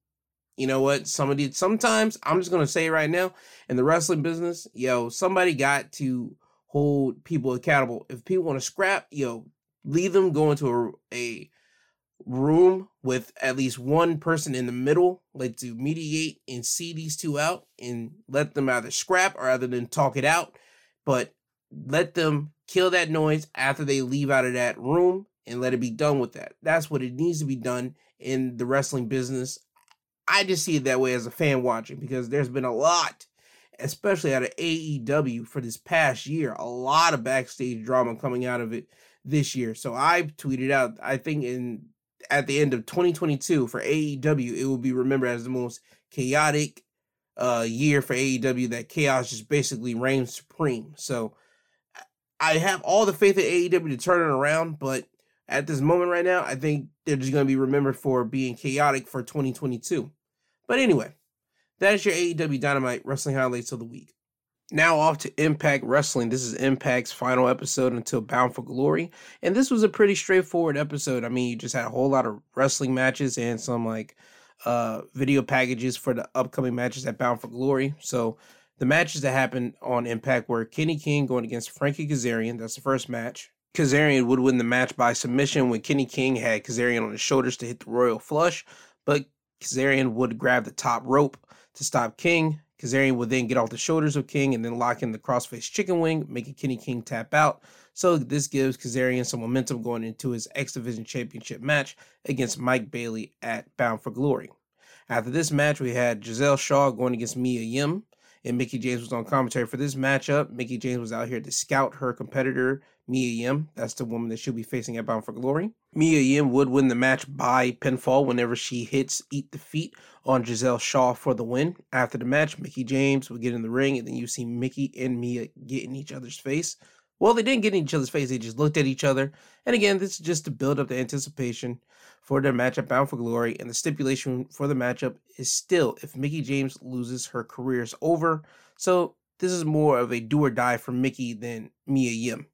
you know what, somebody, sometimes, I'm just to say right now, in the wrestling business, yo, somebody got to hold people accountable. If people want to scrap, yo, leave them go into a, a room with at least one person in the middle, like to mediate and see these two out and let them either scrap or rather than talk it out. But let them kill that noise after they leave out of that room and let it be done with that. That's what it needs to be done in the wrestling business. I just see it that way as a fan watching because there's been a lot, especially out of AEW for this past year, a lot of backstage drama coming out of it this year. So I tweeted out, I think in at the end of 2022 for AEW, it will be remembered as the most chaotic uh year for AEW that chaos just basically reigns supreme. So I have all the faith in AEW to turn it around, but at this moment right now, I think they're just going to be remembered for being chaotic for 2022. But anyway, that is your AEW Dynamite Wrestling Highlights of the Week. Now off to Impact Wrestling. This is Impact's final episode until Bound for Glory. And this was a pretty straightforward episode. I mean, you just had a whole lot of wrestling matches and some like uh video packages for the upcoming matches at Bound for Glory. So the matches that happened on Impact were Kenny King going against Frankie Kazarian. That's the first match. Kazarian would win the match by submission when Kenny King had Kazarian on his shoulders to hit the Royal Flush, but Kazarian would grab the top rope to stop King. Kazarian would then get off the shoulders of King and then lock in the crossface chicken wing, making Kenny King tap out. So this gives Kazarian some momentum going into his X Division Championship match against Mike Bailey at Bound for Glory. After this match, we had Giselle Shaw going against Mia Yim, and Mickie James was on commentary for this matchup. Mickie James was out here to scout her competitor Mia Yim. That's the woman that she'll be facing at Bound for Glory. Mia Yim would win the match by pinfall whenever she hits Eat the Feet on Giselle Shaw for the win. After the match, Mickie James would get in the ring, and then you see Mickie and Mia get in each other's face. Well, they didn't get in each other's face, they just looked at each other. And again, this is just to build up the anticipation for their matchup Bound for Glory. And the stipulation for the matchup is still if Mickie James loses, her career is over. So this is more of a do or die for Mickie than Mia Yim.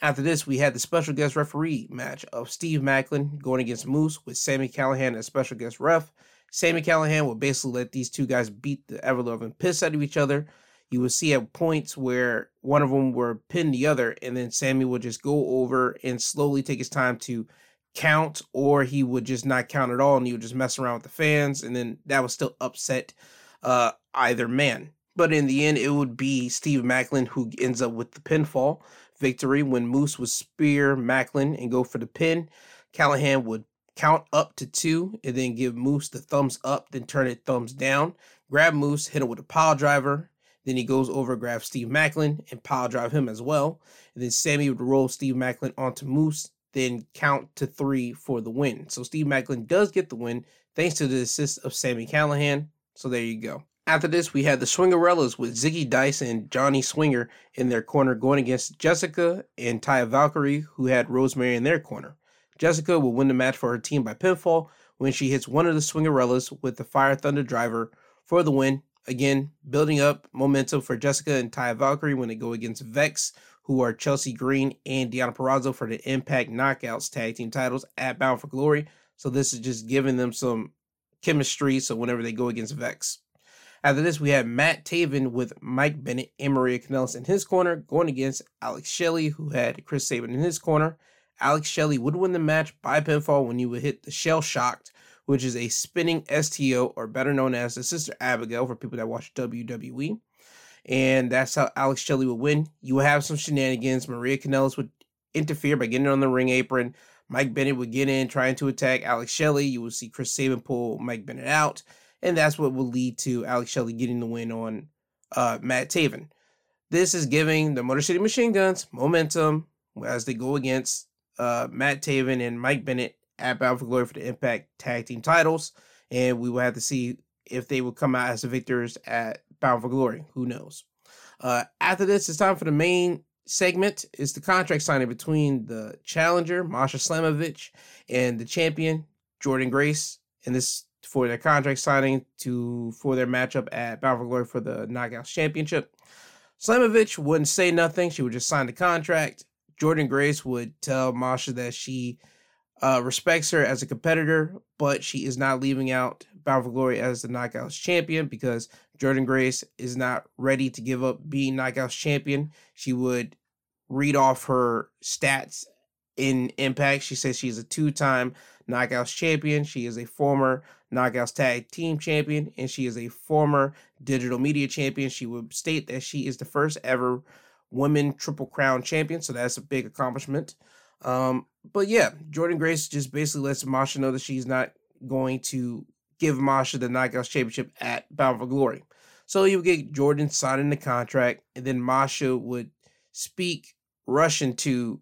After this, we had the special guest referee match of Steve Maclin going against Moose with Sami Callihan as special guest ref. Sami Callihan would basically let these two guys beat the ever loving piss out of each other. You would see at points where one of them would pin the other, and then Sami would just go over and slowly take his time to count, or he would just not count at all, and he would just mess around with the fans, and then that would still upset uh, either man. But in the end, it would be Steve Maclin who ends up with the pinfall victory when Moose would spear Maclin and go for the pin. Callihan would count up to two and then give Moose the thumbs up, then turn it thumbs down. Grab Moose, hit him with a pile driver. Then he goes over, grabs Steve Maclin, and pile drive him as well. And then Sami would roll Steve Maclin onto Moose, then count to three for the win. So Steve Maclin does get the win thanks to the assist of Sami Callihan. So there you go. After this, we had the Swingerellas with Zicky Dice and Johnny Swinger in their corner going against Jessica and Taya Valkyrie, who had Rosemary in their corner. Jessica will win the match for her team by pinfall when she hits one of the Swingerellas with the Fire Thunder driver for the win. Again, building up momentum for Jessica and Ty Valkyrie when they go against Vex, who are Chelsea Green and Deonna Purrazzo for the Impact Knockouts tag team titles at Bound for Glory. So this is just giving them some chemistry. So whenever they go against Vex. After this, we had Matt Taven with Mike Bennett and Maria Kanellis in his corner, going against Alex Shelley, who had Chris Sabin in his corner. Alex Shelley would win the match by pinfall when he would hit the Shell Shocked, which is a spinning STO, or better known as the Sister Abigail for people that watch WWE. And that's how Alex Shelley would win. You would have some shenanigans. Maria Kanellis would interfere by getting on the ring apron. Mike Bennett would get in trying to attack Alex Shelley. You will see Chris Sabin pull Mike Bennett out and that's what will lead to Alex Shelley getting the win on uh, Matt Taven. This is giving the Motor City Machine Guns momentum as they go against uh, Matt Taven and Mike Bennett at Bound for Glory for the Impact Tag Team titles, and we will have to see if they will come out as the victors at Bound for Glory. Who knows? Uh, after this, it's time for the main segment. It's the contract signing between the challenger Masha Slamovich and the champion Jordynne Grace. And this for their contract signing to for their matchup at Bound for Glory for the Knockouts Championship. Slamovich wouldn't say nothing. She would just sign the contract. Jordynne Grace would tell Masha that she uh, respects her as a competitor, but she is not leaving out Bound for Glory as the Knockouts champion because Jordynne Grace is not ready to give up being Knockouts champion. She would read off her stats in Impact. She says she's a two time Knockouts champion. She is a former Knockouts Tag Team Champion, and she is a former Digital Media Champion. She would state that she is the first ever women Triple Crown Champion, so that's a big accomplishment. Um, but yeah, Jordynne Grace just basically lets Masha know that she's not going to give Masha the Knockouts Championship at Bound for Glory. So you would get Jordynne signing the contract, and then Masha would speak Russian to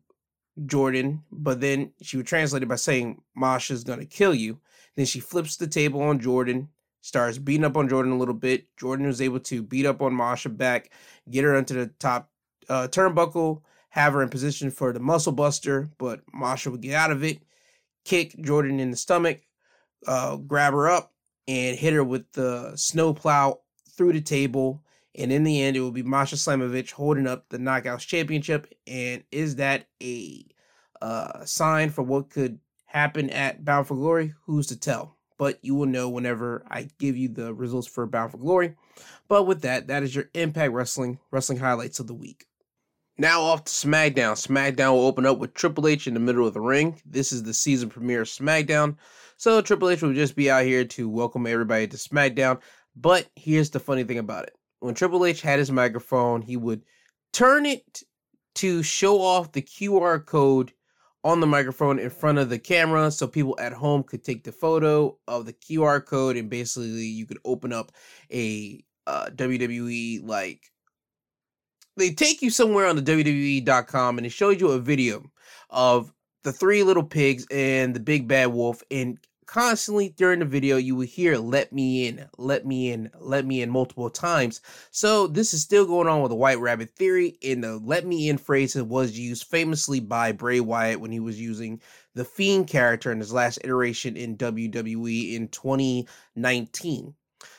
Jordynne, but then she would translate it by saying Masha's gonna kill you. Then she flips the table on Jordynne, starts beating up on Jordynne a little bit. Jordynne was able to beat up on Masha back, get her onto the top uh, turnbuckle, have her in position for the muscle buster, but Masha would get out of it, kick Jordynne in the stomach, uh, grab her up, and hit her with the snowplow through the table. And in the end, it will be Masha Slamovich holding up the Knockouts Championship. And is that a uh, sign for what could happen at Bound for Glory? Who's to tell? But you will know whenever I give you the results for Bound for Glory. But with that, that is your Impact Wrestling Wrestling highlights of the week. Now off to SmackDown. SmackDown will open up with Triple H in the middle of the ring. This is the season premiere of SmackDown. So Triple H will just be out here to welcome everybody to SmackDown. But here's the funny thing about it. When Triple H had his microphone, he would turn it to show off the QR code on the microphone in front of the camera so people at home could take the photo of the QR code and basically you could open up a uh, WWE like they take you somewhere on the WWE.com and it shows you a video of the three little pigs and the big bad wolf and constantly during the video you will hear let me in let me in let me in multiple times. So this is still going on with the white rabbit theory and the let me in phrase was used famously by bray wyatt when he was using the fiend character in his last iteration in wwe in 2019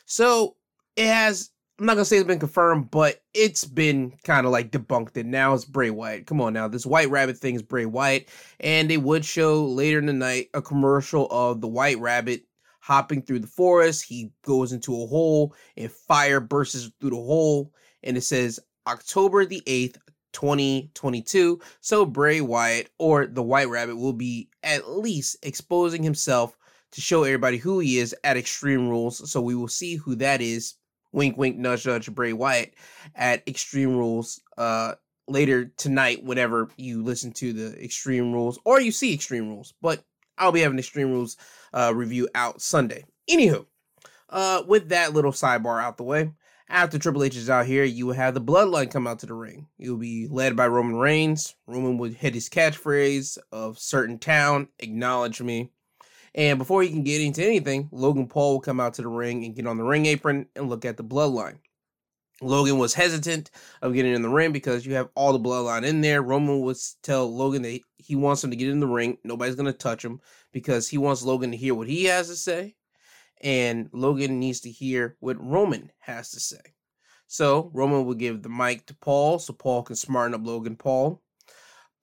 so it has I'm not gonna say it's been confirmed, but it's been kind of like debunked. And now it's Bray Wyatt. Come on now, this White Rabbit thing is Bray Wyatt, and they would show later in the night a commercial of the White Rabbit hopping through the forest. He goes into a hole, and fire bursts through the hole, and it says October the eighth, 2022. So Bray Wyatt or the White Rabbit will be at least exposing himself to show everybody who he is at Extreme Rules. So we will see who that is wink, wink, nudge, nudge, Bray Wyatt at Extreme Rules uh, later tonight, whenever you listen to the Extreme Rules or you see Extreme Rules. But I'll be having Extreme Rules uh, review out Sunday. Anywho, uh, with that little sidebar out the way, After Triple H is out here, you will have the Bloodline come out to the ring. It will be led by Roman Reigns. Roman would hit his catchphrase of certain town, acknowledge me. And before he can get into anything, Logan Paul will come out to the ring and get on the ring apron and look at the Bloodline. Logan was hesitant of getting in the ring because you have all the bloodline in there. Roman would tell Logan that he wants him to get in the ring. Nobody's going to touch him because he wants Logan to hear what he has to say. And Logan needs to hear what Roman has to say. So Roman would give the mic to Paul so Paul can smarten up Logan Paul.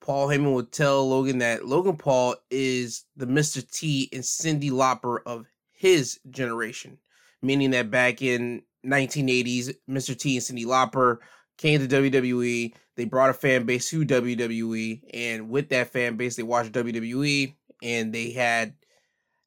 Paul Heyman would tell Logan that Logan Paul is the Mr. T and Cyndi Lauper of his generation, meaning that back in 1980s, Mr. T and Cyndi Lauper came to WWE. They brought a fan base to WWE, and with that fan base, they watched WWE, and they had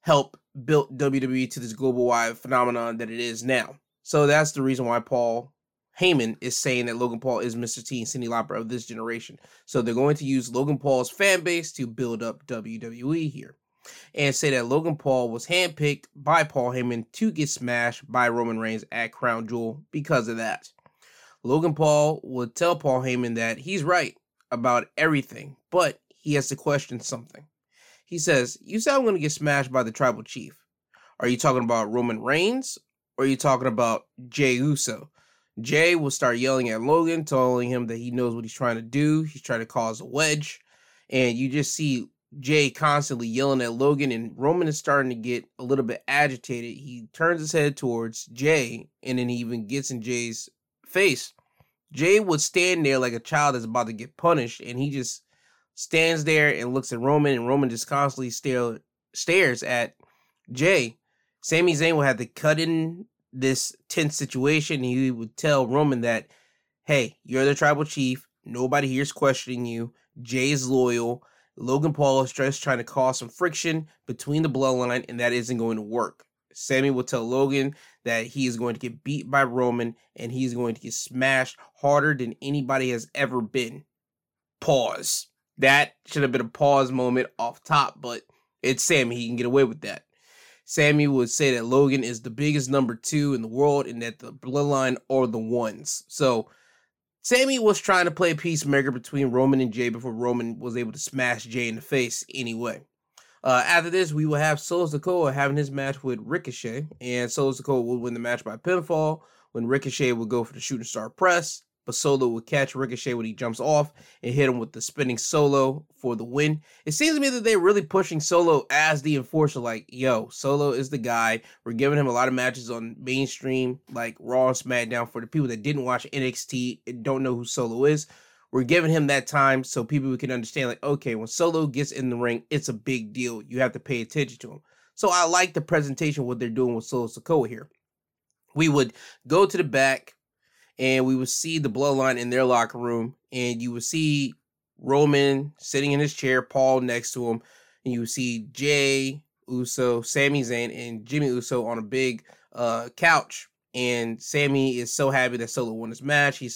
help built WWE to this global wide phenomenon that it is now. So that's the reason why Paul Heyman is saying that Logan Paul is Mr. T and Cyndi Lauper of this generation. So they're going to use Logan Paul's fan base to build up WWE here and say that Logan Paul was handpicked by Paul Heyman to get smashed by Roman Reigns at Crown Jewel because of that. Logan Paul would tell Paul Heyman that he's right about everything, but he has to question something. He says, You said I'm going to get smashed by the tribal chief. Are you talking about Roman Reigns or are you talking about Jey Uso? Jey will start yelling at Logan, telling him that he knows what he's trying to do. He's trying to cause a wedge. And you just see Jey constantly yelling at Logan, and Roman is starting to get a little bit agitated. He turns his head towards Jey, and then he even gets in Jey's face. Jey would stand there like a child that's about to get punished, and he just stands there and looks at Roman, and Roman just constantly stare, stares at Jey. Sami Zayn will have to cut in this tense situation. He would tell Roman that, hey, you're the tribal chief. Nobody here's questioning you. Jey is loyal. Logan Paul is just trying to cause some friction between the bloodline, and that isn't going to work. Sami will tell Logan that he is going to get beat by Roman and he's going to get smashed harder than anybody has ever been. Pause. That should have been a pause moment off top, but it's Sami. He can get away with that. Sami would say that Logan is the biggest number two in the world and that the bloodline are the ones. So Sami was trying to play peacemaker between Roman and Jey before Roman was able to smash Jey in the face anyway. Uh, after this, we will have Solo Sikoa having his match with Ricochet, and Solo Sikoa will win the match by pinfall when Ricochet will go for the shooting star press but Solo would catch Ricochet when he jumps off and hit him with the spinning Solo for the win. It seems to me that they're really pushing Solo as the enforcer. Like, yo, Solo is the guy. We're giving him a lot of matches on mainstream, like Raw and SmackDown. For the people that didn't watch NXT and don't know who Solo is, we're giving him that time so people can understand, like, okay, when Solo gets in the ring, it's a big deal. You have to pay attention to him. So I like the presentation, what they're doing with Solo Sikoa here. We would go to the back and we would see the bloodline in their locker room, and you would see Roman sitting in his chair, Paul next to him, and you would see Jey Uso, Sami Zayn, and Jimmy Uso on a big uh, couch. And Sami is so happy that Solo won his match. He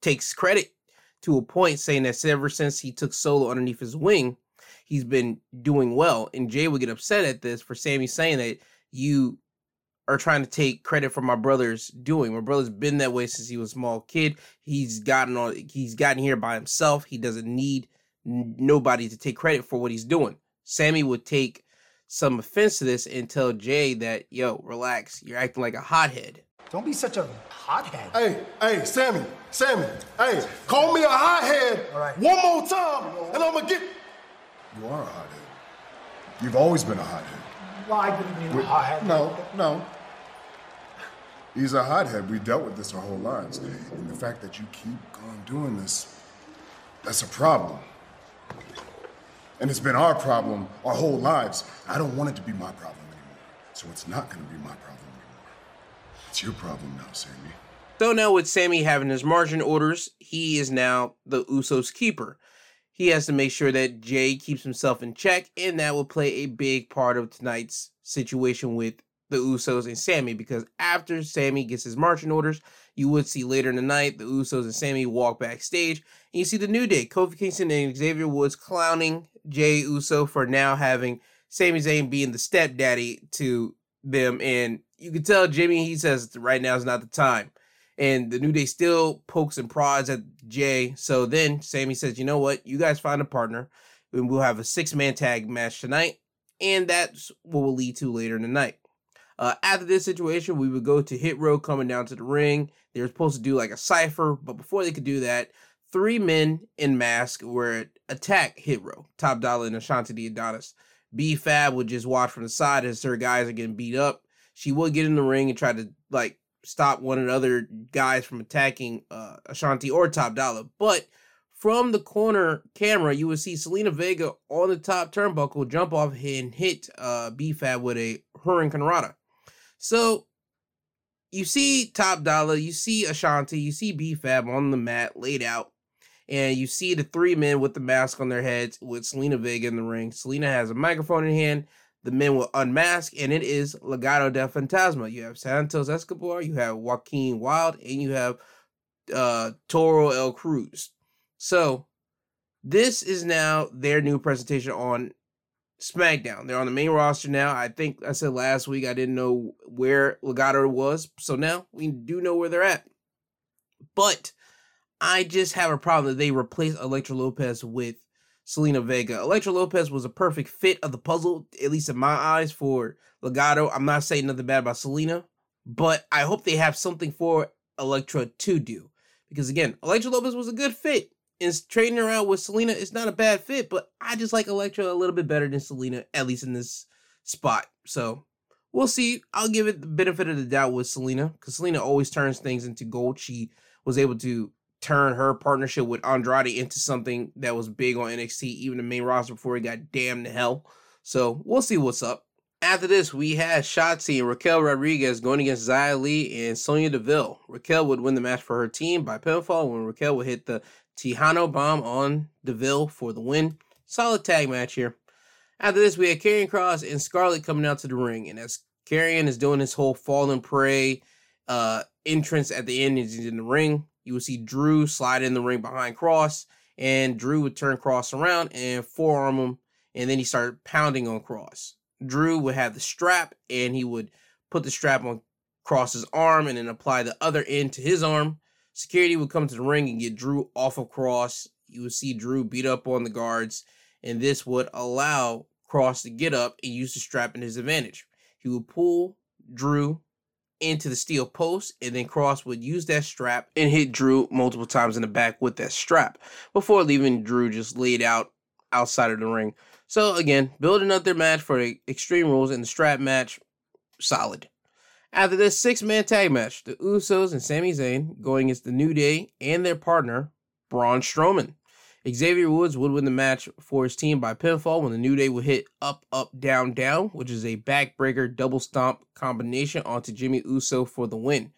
takes credit to a point, saying that ever since he took Solo underneath his wing, he's been doing well. And Jey would get upset at this for Sami saying that you are trying to take credit for my brother's doing. My brother's been that way since he was a small kid. He's gotten on he's gotten here by himself. He doesn't need n- nobody to take credit for what he's doing. Sami would take some offense to this and tell Jey that, yo, relax, you're acting like a hothead. Don't be such a hothead. Hey, hey, Sami, Sami, hey, call me a hothead All right. one more time, and I'm gonna get. You are a hothead. You've always been a hothead. Well, I didn't mean a hothead. No, no. He's a hothead. We dealt with this our whole lives. And the fact that you keep on doing this, that's a problem. And it's been our problem our whole lives. I don't want it to be my problem anymore. So it's not going to be my problem anymore. It's your problem now, Sami. So now with Sami having his margin orders, he is now the Usos keeper. He has to make sure that Jey keeps himself in check, and that will play a big part of tonight's situation with the Usos and Sami. because after Sami gets his marching orders, you would see later in the night the Usos and Sami walk backstage, and you see the New Day, Kofi Kingston and Xavier Woods clowning Jey Uso for now having Sami Zayn being the stepdaddy to them, and you can tell Jimmy he says right now is not the time. And the New Day still pokes and prods at Jey. So then Sami says, you know what? You guys find a partner. And we'll have a six man tag match tonight. And that's what we'll lead to later in the night. Uh, after this situation, we would go to Hit Row coming down to the ring. They were supposed to do like a cipher, but before they could do that, three men in mask were attack Hit Row, Top Dollar and Ashante the Adonis. B Fab would just watch from the side as her guys are getting beat up. She would get in the ring and try to like stop one of the other guys from attacking uh, Ashante or Top Dollar. But from the corner camera, you would see Zelina Vega on the top turnbuckle jump off and hit uh, B Fab with a Hurricanrana. So you see Top Dollar, you see Ashante, you see B Fab on the mat laid out, and you see the three men with the mask on their heads with Zelina Vega in the ring. Zelina has a microphone in hand. The men will unmask, and it is Legado del Fantasma. You have Santos Escobar, you have Joaquin Wilde, and you have uh, Toro El Cruz. So this is now their new presentation on SmackDown. They're on the main roster now. I think I said last week I didn't know where Legado was, so now we do know where they're at. But I just have a problem that they replaced Elektra Lopez with Zelina Vega. Elektra Lopez was a perfect fit of the puzzle, at least in my eyes, for Legado. I'm not saying nothing bad about Zelina, but I hope they have something for Elektra to do. Because again, Elektra Lopez was a good fit. And trading around with Zelina is not a bad fit, but I just like Elektra a little bit better than Zelina, at least in this spot. So we'll see. I'll give it the benefit of the doubt with Zelina, because Zelina always turns things into gold. She was able to turn her partnership with Andrade into something that was big on NXT, even the main roster before he got damned to hell. So we'll see what's up. After this, we had Shotzi and Raquel Rodriguez going against Xia Li and Sonya Deville. Raquel would win the match for her team by pinfall when Raquel would hit the Tejano bomb on Deville for the win. Solid tag match here. After this, we had Karrion Kross and Scarlett coming out to the ring. And as Karrion is doing his whole fallen prey uh, entrance at the end, he's in the ring. You would see Drew slide in the ring behind Kross, and Drew would turn Kross around and forearm him, and then he started pounding on Kross. Drew would have the strap, and he would put the strap on Kross's arm and then apply the other end to his arm. Security would come to the ring and get Drew off of Kross. You would see Drew beat up on the guards, and this would allow Kross to get up and use the strap in his advantage. He would pull Drew into the steel post, and then Kross would use that strap and hit Drew multiple times in the back with that strap before leaving Drew just laid out outside of the ring. So again, building up their match for the Extreme Rules and the strap match, solid. After this six-man tag match, the Usos and Sami Zayn going against the New Day and their partner Braun Strowman. Xavier Woods would win the match for his team by pinfall when the New Day would hit up, up, down, down, which is a backbreaker double stomp combination onto Jimmy Uso for the win.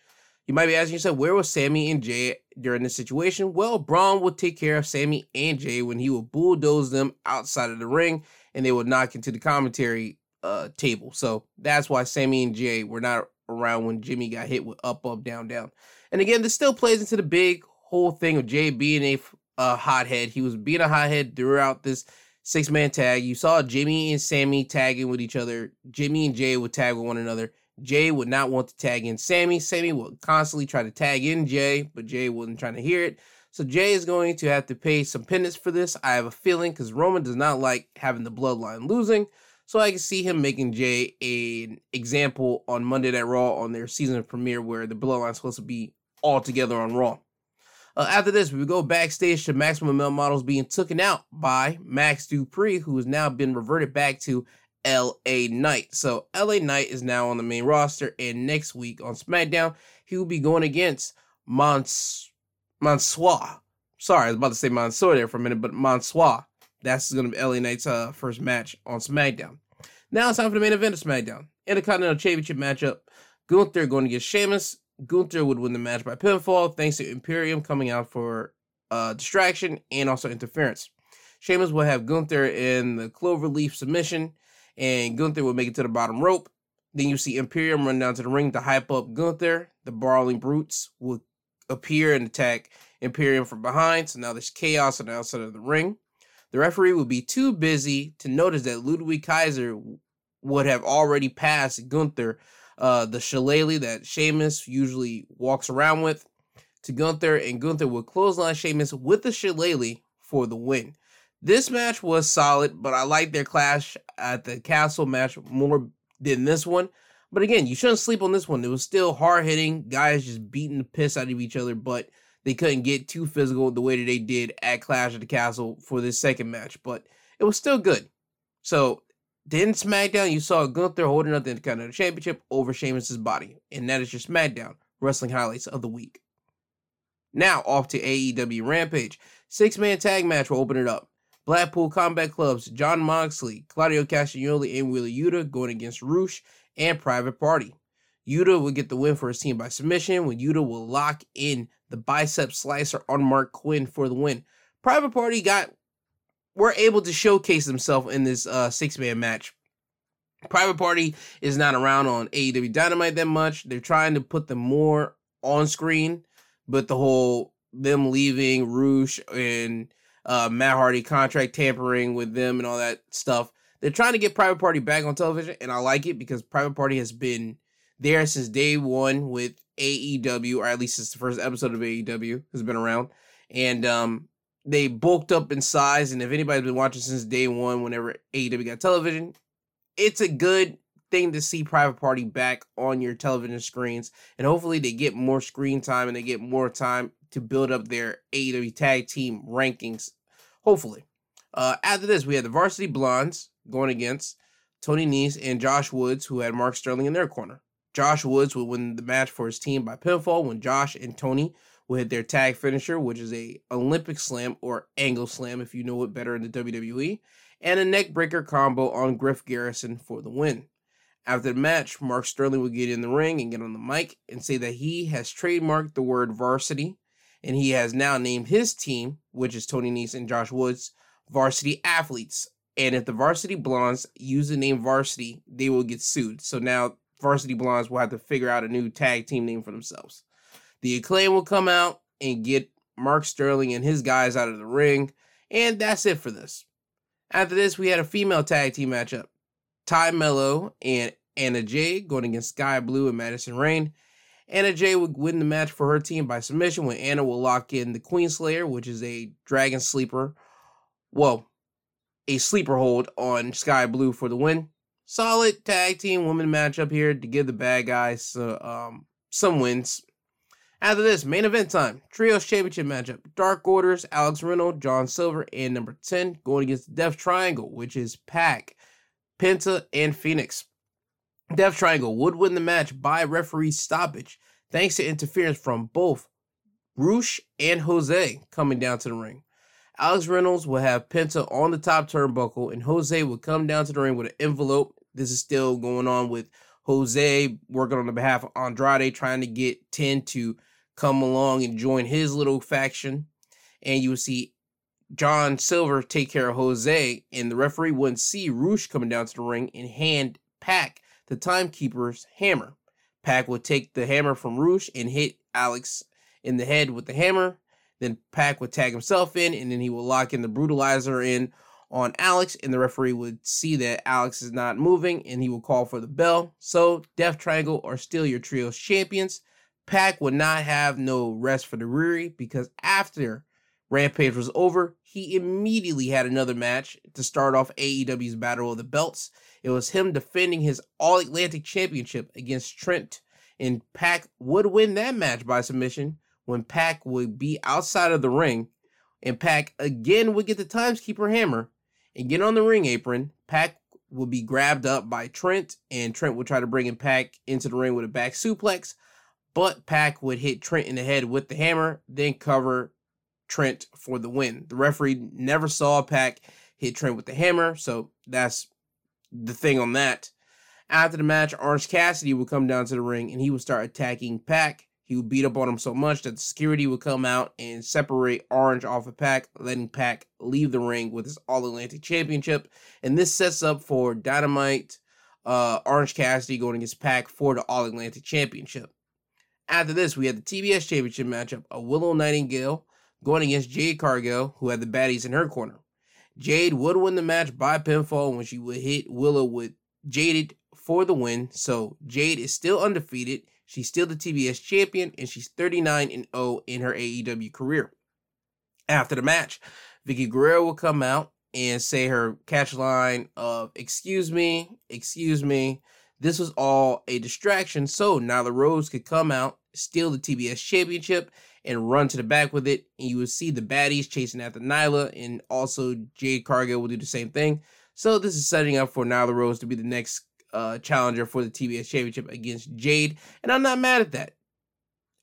You might be asking yourself, where was Sami and Jey during this situation? Well, Braun would take care of Sami and Jey when he would bulldoze them outside of the ring and they would knock into the commentary uh, table. So that's why Sami and Jey were not around when Jimmy got hit with up, up, down, down. And again, this still plays into the big whole thing of Jey being a a hothead. He was being a hothead throughout this six man tag. You saw Jimmy and Sami tagging with each other. Jimmy and Jey would tag with one another. Jey would not want to tag in Sami. Sami would constantly try to tag in Jey, but Jey wasn't trying to hear it. So Jey is going to have to pay some penance for this. I have a feeling because Roman does not like having the bloodline losing. So I can see him making Jey an example on Monday Night Raw on their season premiere where the bloodline is supposed to be all together on Raw. Uh, after this, we go backstage to Maximum Male Models being taken out by Max Dupri, who has now been reverted back to LA Knight. So LA Knight is now on the main roster, and next week on SmackDown, he will be going against Mons Mansoor. Sorry, I was about to say Mansoor there for a minute, but Mansoor. That's going to be LA Knight's uh, first match on SmackDown. Now it's time for the main event of SmackDown. Intercontinental Championship matchup. Gunther going against Sheamus. Gunther would win the match by pinfall thanks to Imperium coming out for uh, distraction and also interference. Sheamus will have Gunther in the cloverleaf submission, and Gunther will make it to the bottom rope. Then you see Imperium run down to the ring to hype up Gunther. The Brawling Brutes will appear and attack Imperium from behind, so now there's chaos on the outside of the ring. The referee will be too busy to notice that Ludwig Kaiser would have already passed Gunther uh, the shillelagh that Sheamus usually walks around with to Gunther, and Gunther would clothesline Sheamus with the shillelagh for the win. This match was solid, but I like their clash at the castle match more than this one. But again, you shouldn't sleep on this one. It was still hard hitting, guys just beating the piss out of each other, but they couldn't get too physical the way that they did at Clash at the Castle for this second match. But it was still good. So then SmackDown, you saw Gunther holding up the Intercontinental Championship over Sheamus's body, and that is your SmackDown wrestling highlights of the week. Now off to AEW Rampage. Six man tag match will open it up. Blackpool Combat Club's Jon Moxley, Claudio Castagnoli, and Wheeler Yuta going against Rush and Private Party. Yuta will get the win for his team by submission when Yuta will lock in the bicep slicer on Marq Quen for the win. Private Party got were able to showcase themselves in this uh, six man match. Private Party is not around on AEW Dynamite that much. They're trying to put them more on screen, but the whole them leaving Rush and uh, Matt Hardy contract tampering with them and all that stuff. They're trying to get Private Party back on television, and I like it because Private Party has been there since day one with AEW, or at least since the first episode of AEW has been around. And um, they bulked up in size. And if anybody's been watching since day one, whenever AEW got television, it's a good thing to see Private Party back on your television screens. And hopefully they get more screen time and they get more time to build up their AEW tag team rankings. Hopefully. Uh, after this, we had the Varsity Blondes going against Tony Nese and Josh Woods, who had Mark Sterling in their corner. Josh Woods would win the match for his team by pinfall when Josh and Tony will hit their tag finisher, which is a Olympic slam or angle slam if you know it better in the WWE, and a neckbreaker combo on Griff Garrison for the win. After the match, Mark Sterling would get in the ring and get on the mic and say that he has trademarked the word varsity and he has now named his team, which is Tony Nese and Josh Woods, varsity athletes. And if the varsity blondes use the name varsity, they will get sued. So now varsity blondes will have to figure out a new tag team name for themselves. The acclaim will come out and get Mark Sterling and his guys out of the ring. And that's it for this. After this, we had a female tag team matchup. Tay Melo and Anna Jay going against Skye Blue and Madison Rayne. Anna Jay would win the match for her team by submission when Anna will lock in the Queen Slayer, which is a dragon sleeper. Well, a sleeper hold on Skye Blue for the win. Solid tag team woman matchup here to give the bad guys uh, um, some wins. After this, main event time. Trios Championship matchup. Dark Orders, Alex Reynolds, John Silver, and number 10 going against the Death Triangle, which is Pac, Penta, and Fénix. Death Triangle would win the match by referee stoppage thanks to interference from both Rush and Jose coming down to the ring. Alex Reynolds will have Penta on the top turnbuckle, and Jose will come down to the ring with an envelope. This is still going on with Jose working on the behalf of Andrade, trying to get 10 to come along and join his little faction. And you will see John Silver take care of Jose, and the referee wouldn't see Rush coming down to the ring and hand Pac the timekeeper's hammer. Pac would take the hammer from Rush and hit Alex in the head with the hammer. Then Pac would tag himself in, and then he would lock in the brutalizer in on Alex, and the referee would see that Alex is not moving, and he will call for the bell. So Death Triangle are still your trios champions. Pac would not have no rest for the Riri because after Rampage was over, he immediately had another match to start off AEW's Battle of the Belts. It was him defending his All Atlantic Championship against Trent, and Pac would win that match by submission when Pac would be outside of the ring, and Pac again would get the Timeskeeper hammer and get on the ring apron. Pac would be grabbed up by Trent, and Trent would try to bring him Pac into the ring with a back suplex, but Pac would hit Trent in the head with the hammer, then cover Trent for the win. The referee never saw Pac hit Trent with the hammer, so that's the thing on that. After the match, Orange Cassidy would come down to the ring and he would start attacking Pac. He would beat up on him so much that the security would come out and separate Orange off of Pac, letting Pac leave the ring with his All Atlantic Championship. And this sets up for Dynamite uh, Orange Cassidy going against Pac for the All Atlantic Championship. After this, we had the TBS Championship matchup of Willow Nightingale going against Jade Cargill, who had the baddies in her corner. Jade would win the match by pinfall when she would hit Willow with Jaded for the win. So Jade is still undefeated. She's still the TBS champion, and she's 39 and 0 in her AEW career. After the match, Vickie Guerrero will come out and say her catch line of "Excuse me, excuse me." This was all a distraction, so Nyla Rose could come out, steal the TBS championship, and run to the back with it. And you will see the baddies chasing after Nyla, and also Jade Cargill will do the same thing. So this is setting up for Nyla Rose to be the next uh, challenger for the TBS championship against Jade, and I'm not mad at that.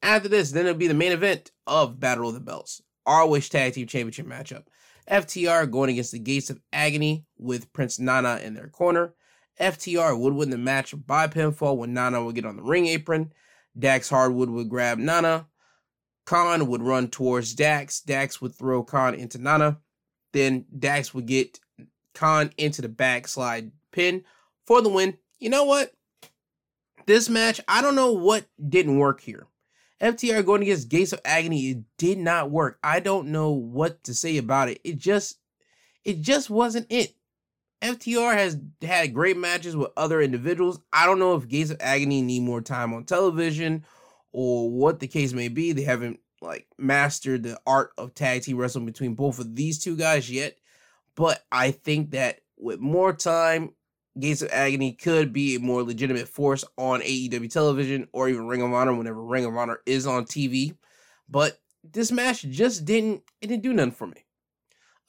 After this, then it'll be the main event of Battle of the Belts, our wish Tag Team Championship matchup. FTR going against the Gates of Agony with Prince Nana in their corner. FTR would win the match by pinfall when Nana would get on the ring apron. Dax Harwood would grab Nana. Kaun would run towards Dax. Dax would throw Kaun into Nana. Then Dax would get Kaun into the backslide pin for the win. You know what? This match, I don't know what didn't work here. FTR going against Gates of Agony, it did not work. I don't know what to say about it. It just, it just wasn't it. FTR has had great matches with other individuals. I don't know if Gates of Agony need more time on television or what the case may be. They haven't like mastered the art of tag team wrestling between both of these two guys yet. But I think that with more time, Gates of Agony could be a more legitimate force on AEW television or even Ring of Honor whenever Ring of Honor is on TV. But this match just didn't it didn't do nothing for me.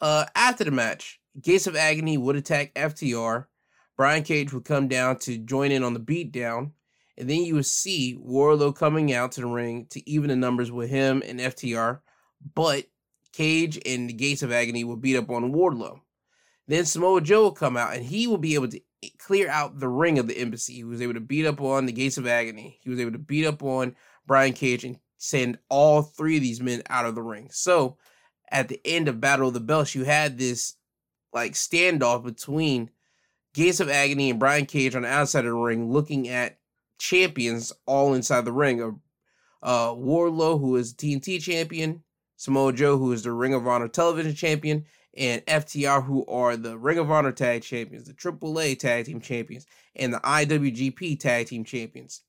Uh, after the match, Gates of Agony would attack FTR. Brian Cage would come down to join in on the beatdown. And then you would see Wardlow coming out to the ring to even the numbers with him and FTR. But Cage and the Gates of Agony will beat up on Wardlow. Then Samoa Joe will come out and he will be able to clear out the ring of the embassy. He was able to beat up on the Gates of Agony. He was able to beat up on Brian Cage and send all three of these men out of the ring. So at the end of Battle of the Belts, you had this like standoff between Gates of Agony and Brian Cage on the outside of the ring, looking at champions all inside the ring. Of uh, Wardlow, who is TNT champion, Samoa Joe, who is the Ring of Honor television champion, and FTR, who are the Ring of Honor tag champions, the AAA tag team champions, and the IWGP tag team champions.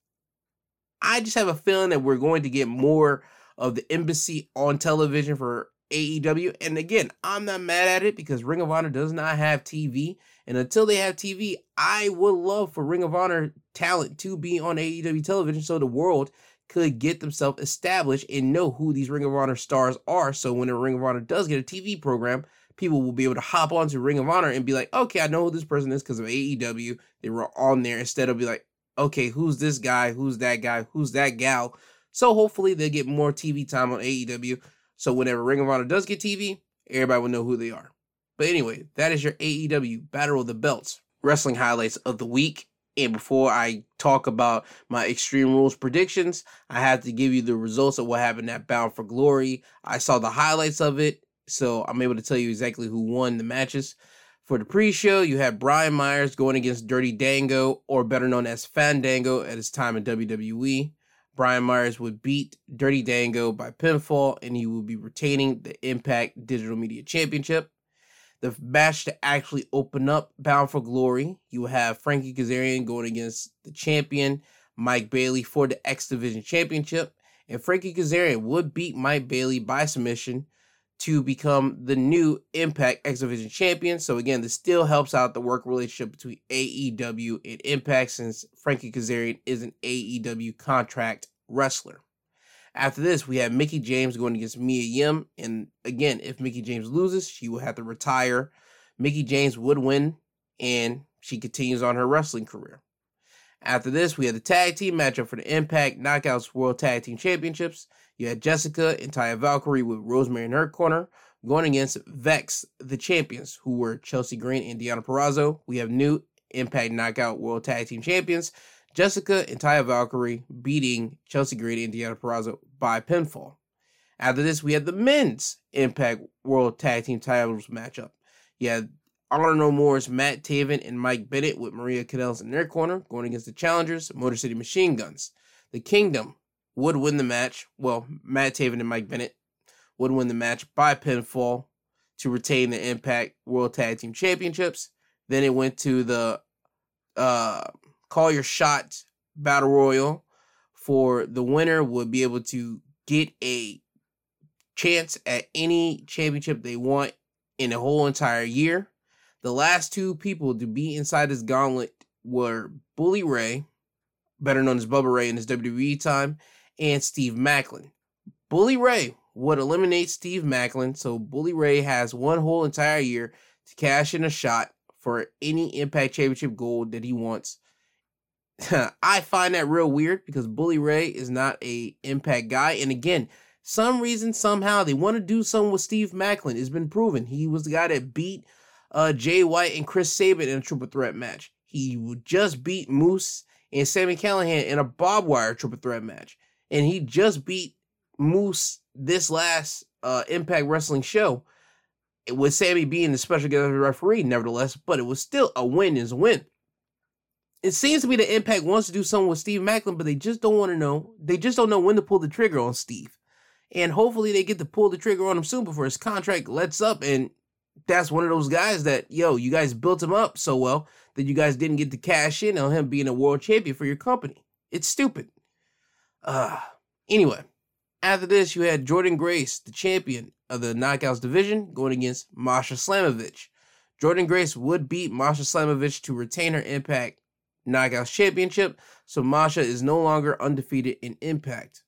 I just have a feeling that we're going to get more of the embassy on television for AEW. And again, I'm not mad at it because Ring of Honor does not have TV. And until they have TV, I would love for Ring of Honor talent to be on AEW television so the world could get themselves established and know who these Ring of Honor stars are. So when a Ring of Honor does get a TV program, people will be able to hop onto Ring of Honor and be like, okay, I know who this person is because of AEW. They were on there instead of be like, okay, who's this guy? Who's that guy? Who's that gal? So hopefully they'll get more TV time on AEW. So whenever Ring of Honor does get TV, everybody will know who they are. But anyway, that is your AEW Battle of the Belts wrestling highlights of the week. And before I talk about my Extreme Rules predictions, I have to give you the results of what happened at Bound for Glory. I saw the highlights of it, so I'm able to tell you exactly who won the matches. For the pre-show, you had Brian Myers going against Dirty Dango, or better known as Fandango at his time in WWE. Brian Myers would beat Dirty Dango by pinfall, and he would be retaining the Impact Digital Media Championship. The match to actually open up Bound for Glory, you have Frankie Kazarian going against the champion Mike Bailey for the X Division Championship, and Frankie Kazarian would beat Mike Bailey by submission to become the new Impact X Division champion. So again, this still helps out the work relationship between AEW and Impact since Frankie Kazarian is an AEW contract wrestler. After this, we have Mickie James going against Mia Yim. And again, if Mickie James loses, she will have to retire. Mickie James would win, and she continues on her wrestling career. After this, we have the tag team matchup for the Impact Knockouts World Tag Team Championships. You had Jessica and Taya Valkyrie with Rosemary in her corner going against Vex, the champions, who were Chelsea Green and Deonna Purrazzo. We have new Impact Knockout World Tag Team Champions Jessica and Taya Valkyrie beating Chelsea Green and Deonna Purrazzo by pinfall. After this, we had the men's Impact World Tag Team Titles matchup. You had Honor No More's Matt Taven and Mike Bennett with Maria Kanellis in their corner going against the challengers, Motor City Machine Guns. The Kingdom would win the match. Well, Matt Taven and Mike Bennett would win the match by pinfall to retain the Impact World Tag Team Championships. Then it went to the uh, call your shot battle royal for the winner would be able to get a chance at any championship they want in the whole entire year. The last two people to be inside this gauntlet were Bully Ray, better known as Bubba Ray in his WWE time, and Steve Maclin. Bully Ray would eliminate Steve Maclin, so Bully Ray has one whole entire year to cash in a shot for any Impact Championship gold that he wants. I find that real weird because Bully Ray is not a Impact guy, and again, some reason somehow they want to do something with Steve Maclin. It's been proven he was the guy that beat uh, Jay White and Chris Sabin in a triple threat match. He would just beat Moose and Sami Callihan in a barbed wire triple threat match, and he just beat Moose this last uh, Impact Wrestling show with Sami being the special guest referee, nevertheless, but it was still a win is a win. It seems to be that Impact wants to do something with Steve Maclin, but they just don't want to know. They just don't know when to pull the trigger on Steve. And hopefully they get to pull the trigger on him soon before his contract lets up. And that's one of those guys that, yo, you guys built him up so well that you guys didn't get to cash in on him being a world champion for your company. It's stupid. Uh, anyway, after this, you had Jordynne Grace, the champion of the Knockouts division, going against Masha Slamovich. Jordynne Grace would beat Masha Slamovich to retain her Impact Knockouts Championship, so Masha is no longer undefeated in Impact.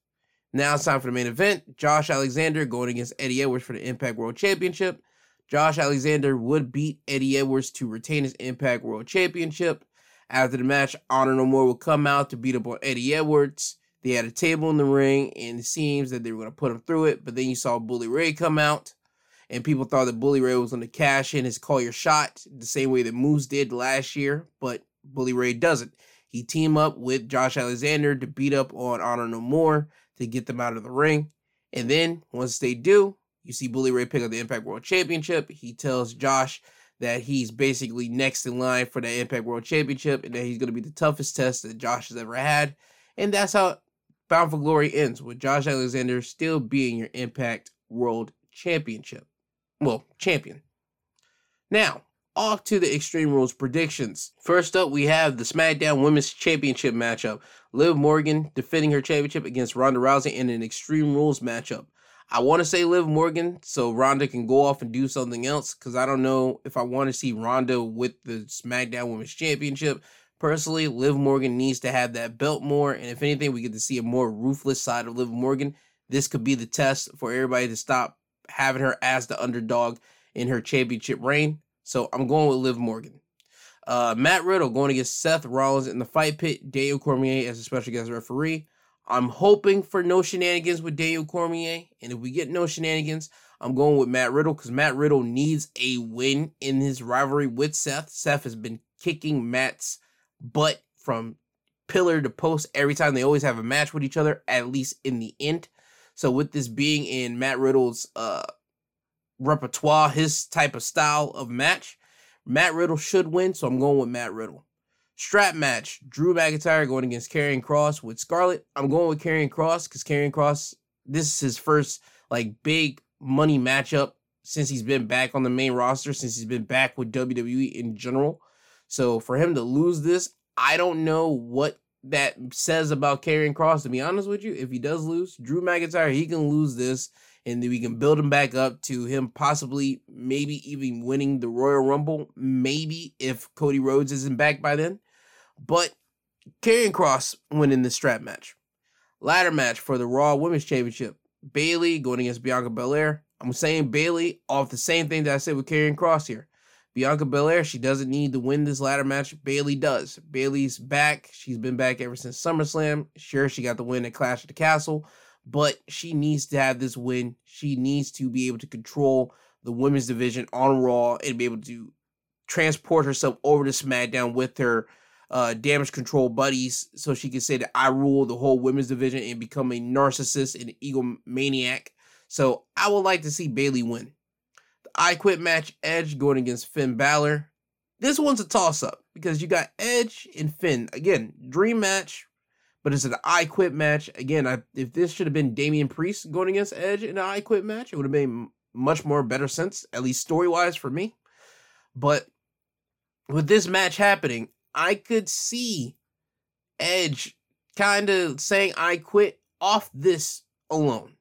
Now it's time for the main event. Josh Alexander going against Eddie Edwards for the Impact World Championship. Josh Alexander would beat Eddie Edwards to retain his Impact World Championship. After the match, Honor No More will come out to beat up on Eddie Edwards. They had a table in the ring, and it seems that they were going to put him through it. But then you saw Bully Ray come out, and people thought that Bully Ray was going to cash in his call your shot the same way that Moose did last year. But Bully Ray doesn't. He teamed up with Josh Alexander to beat up on Honor No More to get them out of the ring. And then once they do, you see Bully Ray pick up the Impact World Championship. He tells Josh that he's basically next in line for the Impact World Championship and that he's going to be the toughest test that Josh has ever had. And that's how Bound for Glory ends with Josh Alexander still being your Impact World Championship. Well, champion. Now, off to the Extreme Rules predictions. First up, we have the SmackDown Women's Championship matchup. Liv Morgan defending her championship against Ronda Rousey in an Extreme Rules matchup. I want to say Liv Morgan so Ronda can go off and do something else because I don't know if I want to see Ronda with the SmackDown Women's Championship Personally, Liv Morgan needs to have that belt more, and if anything, we get to see a more ruthless side of Liv Morgan. This could be the test for everybody to stop having her as the underdog in her championship reign. So I'm going with Liv Morgan. Uh, Matt Riddle going against Seth Rollins in the fight pit. Daniel Cormier as a special guest referee. I'm hoping for no shenanigans with Daniel Cormier, and if we get no shenanigans, I'm going with Matt Riddle because Matt Riddle needs a win in his rivalry with Seth. Seth has been kicking Matt's but from pillar to post every time they always have a match with each other, at least in the end. So with this being in Matt Riddle's uh repertoire, his type of style of match, Matt Riddle should win, so I'm going with Matt Riddle. Strap match: Drew McIntyre going against Karrion Kross with Scarlett. I'm going with Karrion Kross because Karrion Kross. this is his first like big money matchup since he's been back on the main roster, since he's been back with WWE in general. So for him to lose this, I don't know what that says about Karrion Kross. To be honest with you, if he does lose, Drew McIntyre, he can lose this, and then we can build him back up to him possibly, maybe even winning the Royal Rumble. Maybe if Cody Rhodes isn't back by then, but Karrion Kross winning the strap match. Ladder match for the Raw Women's Championship. Bayley going against Bianca Belair. I'm saying Bayley off the same thing that I said with Karrion Kross here. Bianca Belair, she doesn't need to win this ladder match. Bayley does. Bayley's back. She's been back ever since SummerSlam. Sure, she got the win at Clash of the Castle, but she needs to have this win. She needs to be able to control the women's division on Raw and be able to transport herself over to SmackDown with her uh, damage control buddies so she can say that I rule the whole women's division and become a narcissist and egomaniac. So I would like to see Bayley win. I Quit match Edge going against Finn Balor. This one's a toss up because you got Edge and Finn. Again, dream match, but it's an I Quit match. Again, I, if this should have been Damian Priest going against Edge in an I Quit match, it would have made much more better sense, at least story wise for me. But with this match happening, I could see Edge kind of saying I quit off this alone.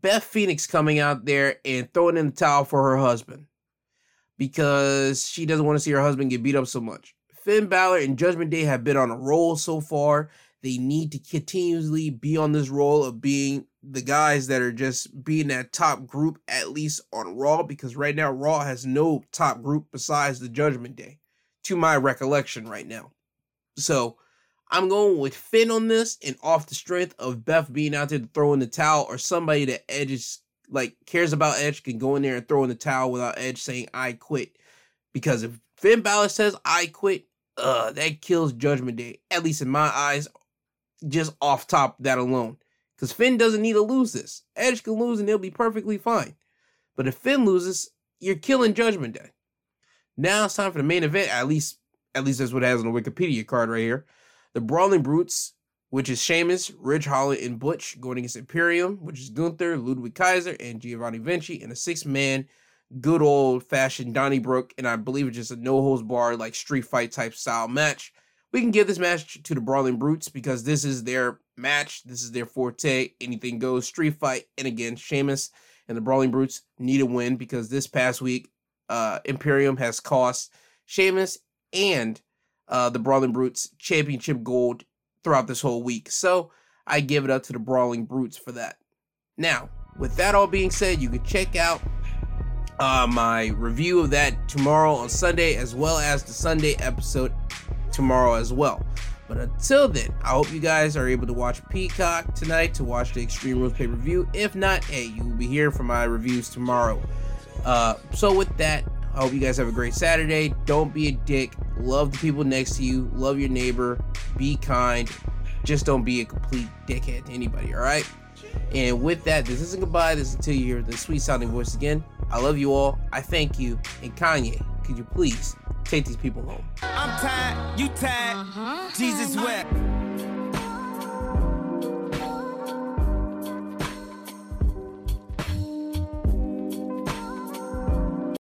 Beth Phoenix coming out there and throwing in the towel for her husband because she doesn't want to see her husband get beat up so much. Finn Balor and Judgment Day have been on a roll so far. They need to continuously be on this roll of being the guys that are just being that top group, at least on Raw, because right now Raw has no top group besides the Judgment Day, to my recollection right now. So I'm going with Finn on this, and off the strength of Beth being out there to throw in the towel, or somebody that Edge is like cares about Edge can go in there and throw in the towel without Edge saying I quit. Because if Finn Balor says I quit, uh, that kills Judgment Day, at least in my eyes, just off top that alone. Because Finn doesn't need to lose this. Edge can lose and they'll be perfectly fine. But if Finn loses, you're killing Judgment Day. Now it's time for the main event. At least, at least that's what it has on the Wikipedia card right here. The Brawling Brutes, which is Sheamus, Ridge Holland, and Butch, going against Imperium, which is Gunther, Ludwig Kaiser, and Giovanni Vinci, in a six-man, good old-fashioned Donnybrook, and I believe it's just a no holds bar like street fight type style match. We can give this match to the Brawling Brutes because this is their match. This is their forte. Anything goes, street fight. And again, Sheamus and the Brawling Brutes need a win because this past week, uh, Imperium has cost Sheamus and uh, the Brawling Brutes championship gold throughout this whole week. So I give it up to the Brawling Brutes for that. Now, with that all being said, you can check out uh, my review of that tomorrow on Sunday, as well as the Sunday episode tomorrow as well. But until then, I hope you guys are able to watch Peacock tonight to watch the Extreme Rules pay per view. If not, hey, you will be here for my reviews tomorrow. Uh, so with that, I hope you guys have a great Saturday. Don't be a dick. Love the people next to you. Love your neighbor. Be kind. Just don't be a complete dickhead to anybody, all right? And with that, this isn't goodbye. This is until you hear the sweet sounding voice again. I love you all. I thank you. And Kanye, could you please take these people home? I'm tired, you tired. Uh-huh. Jesus wept.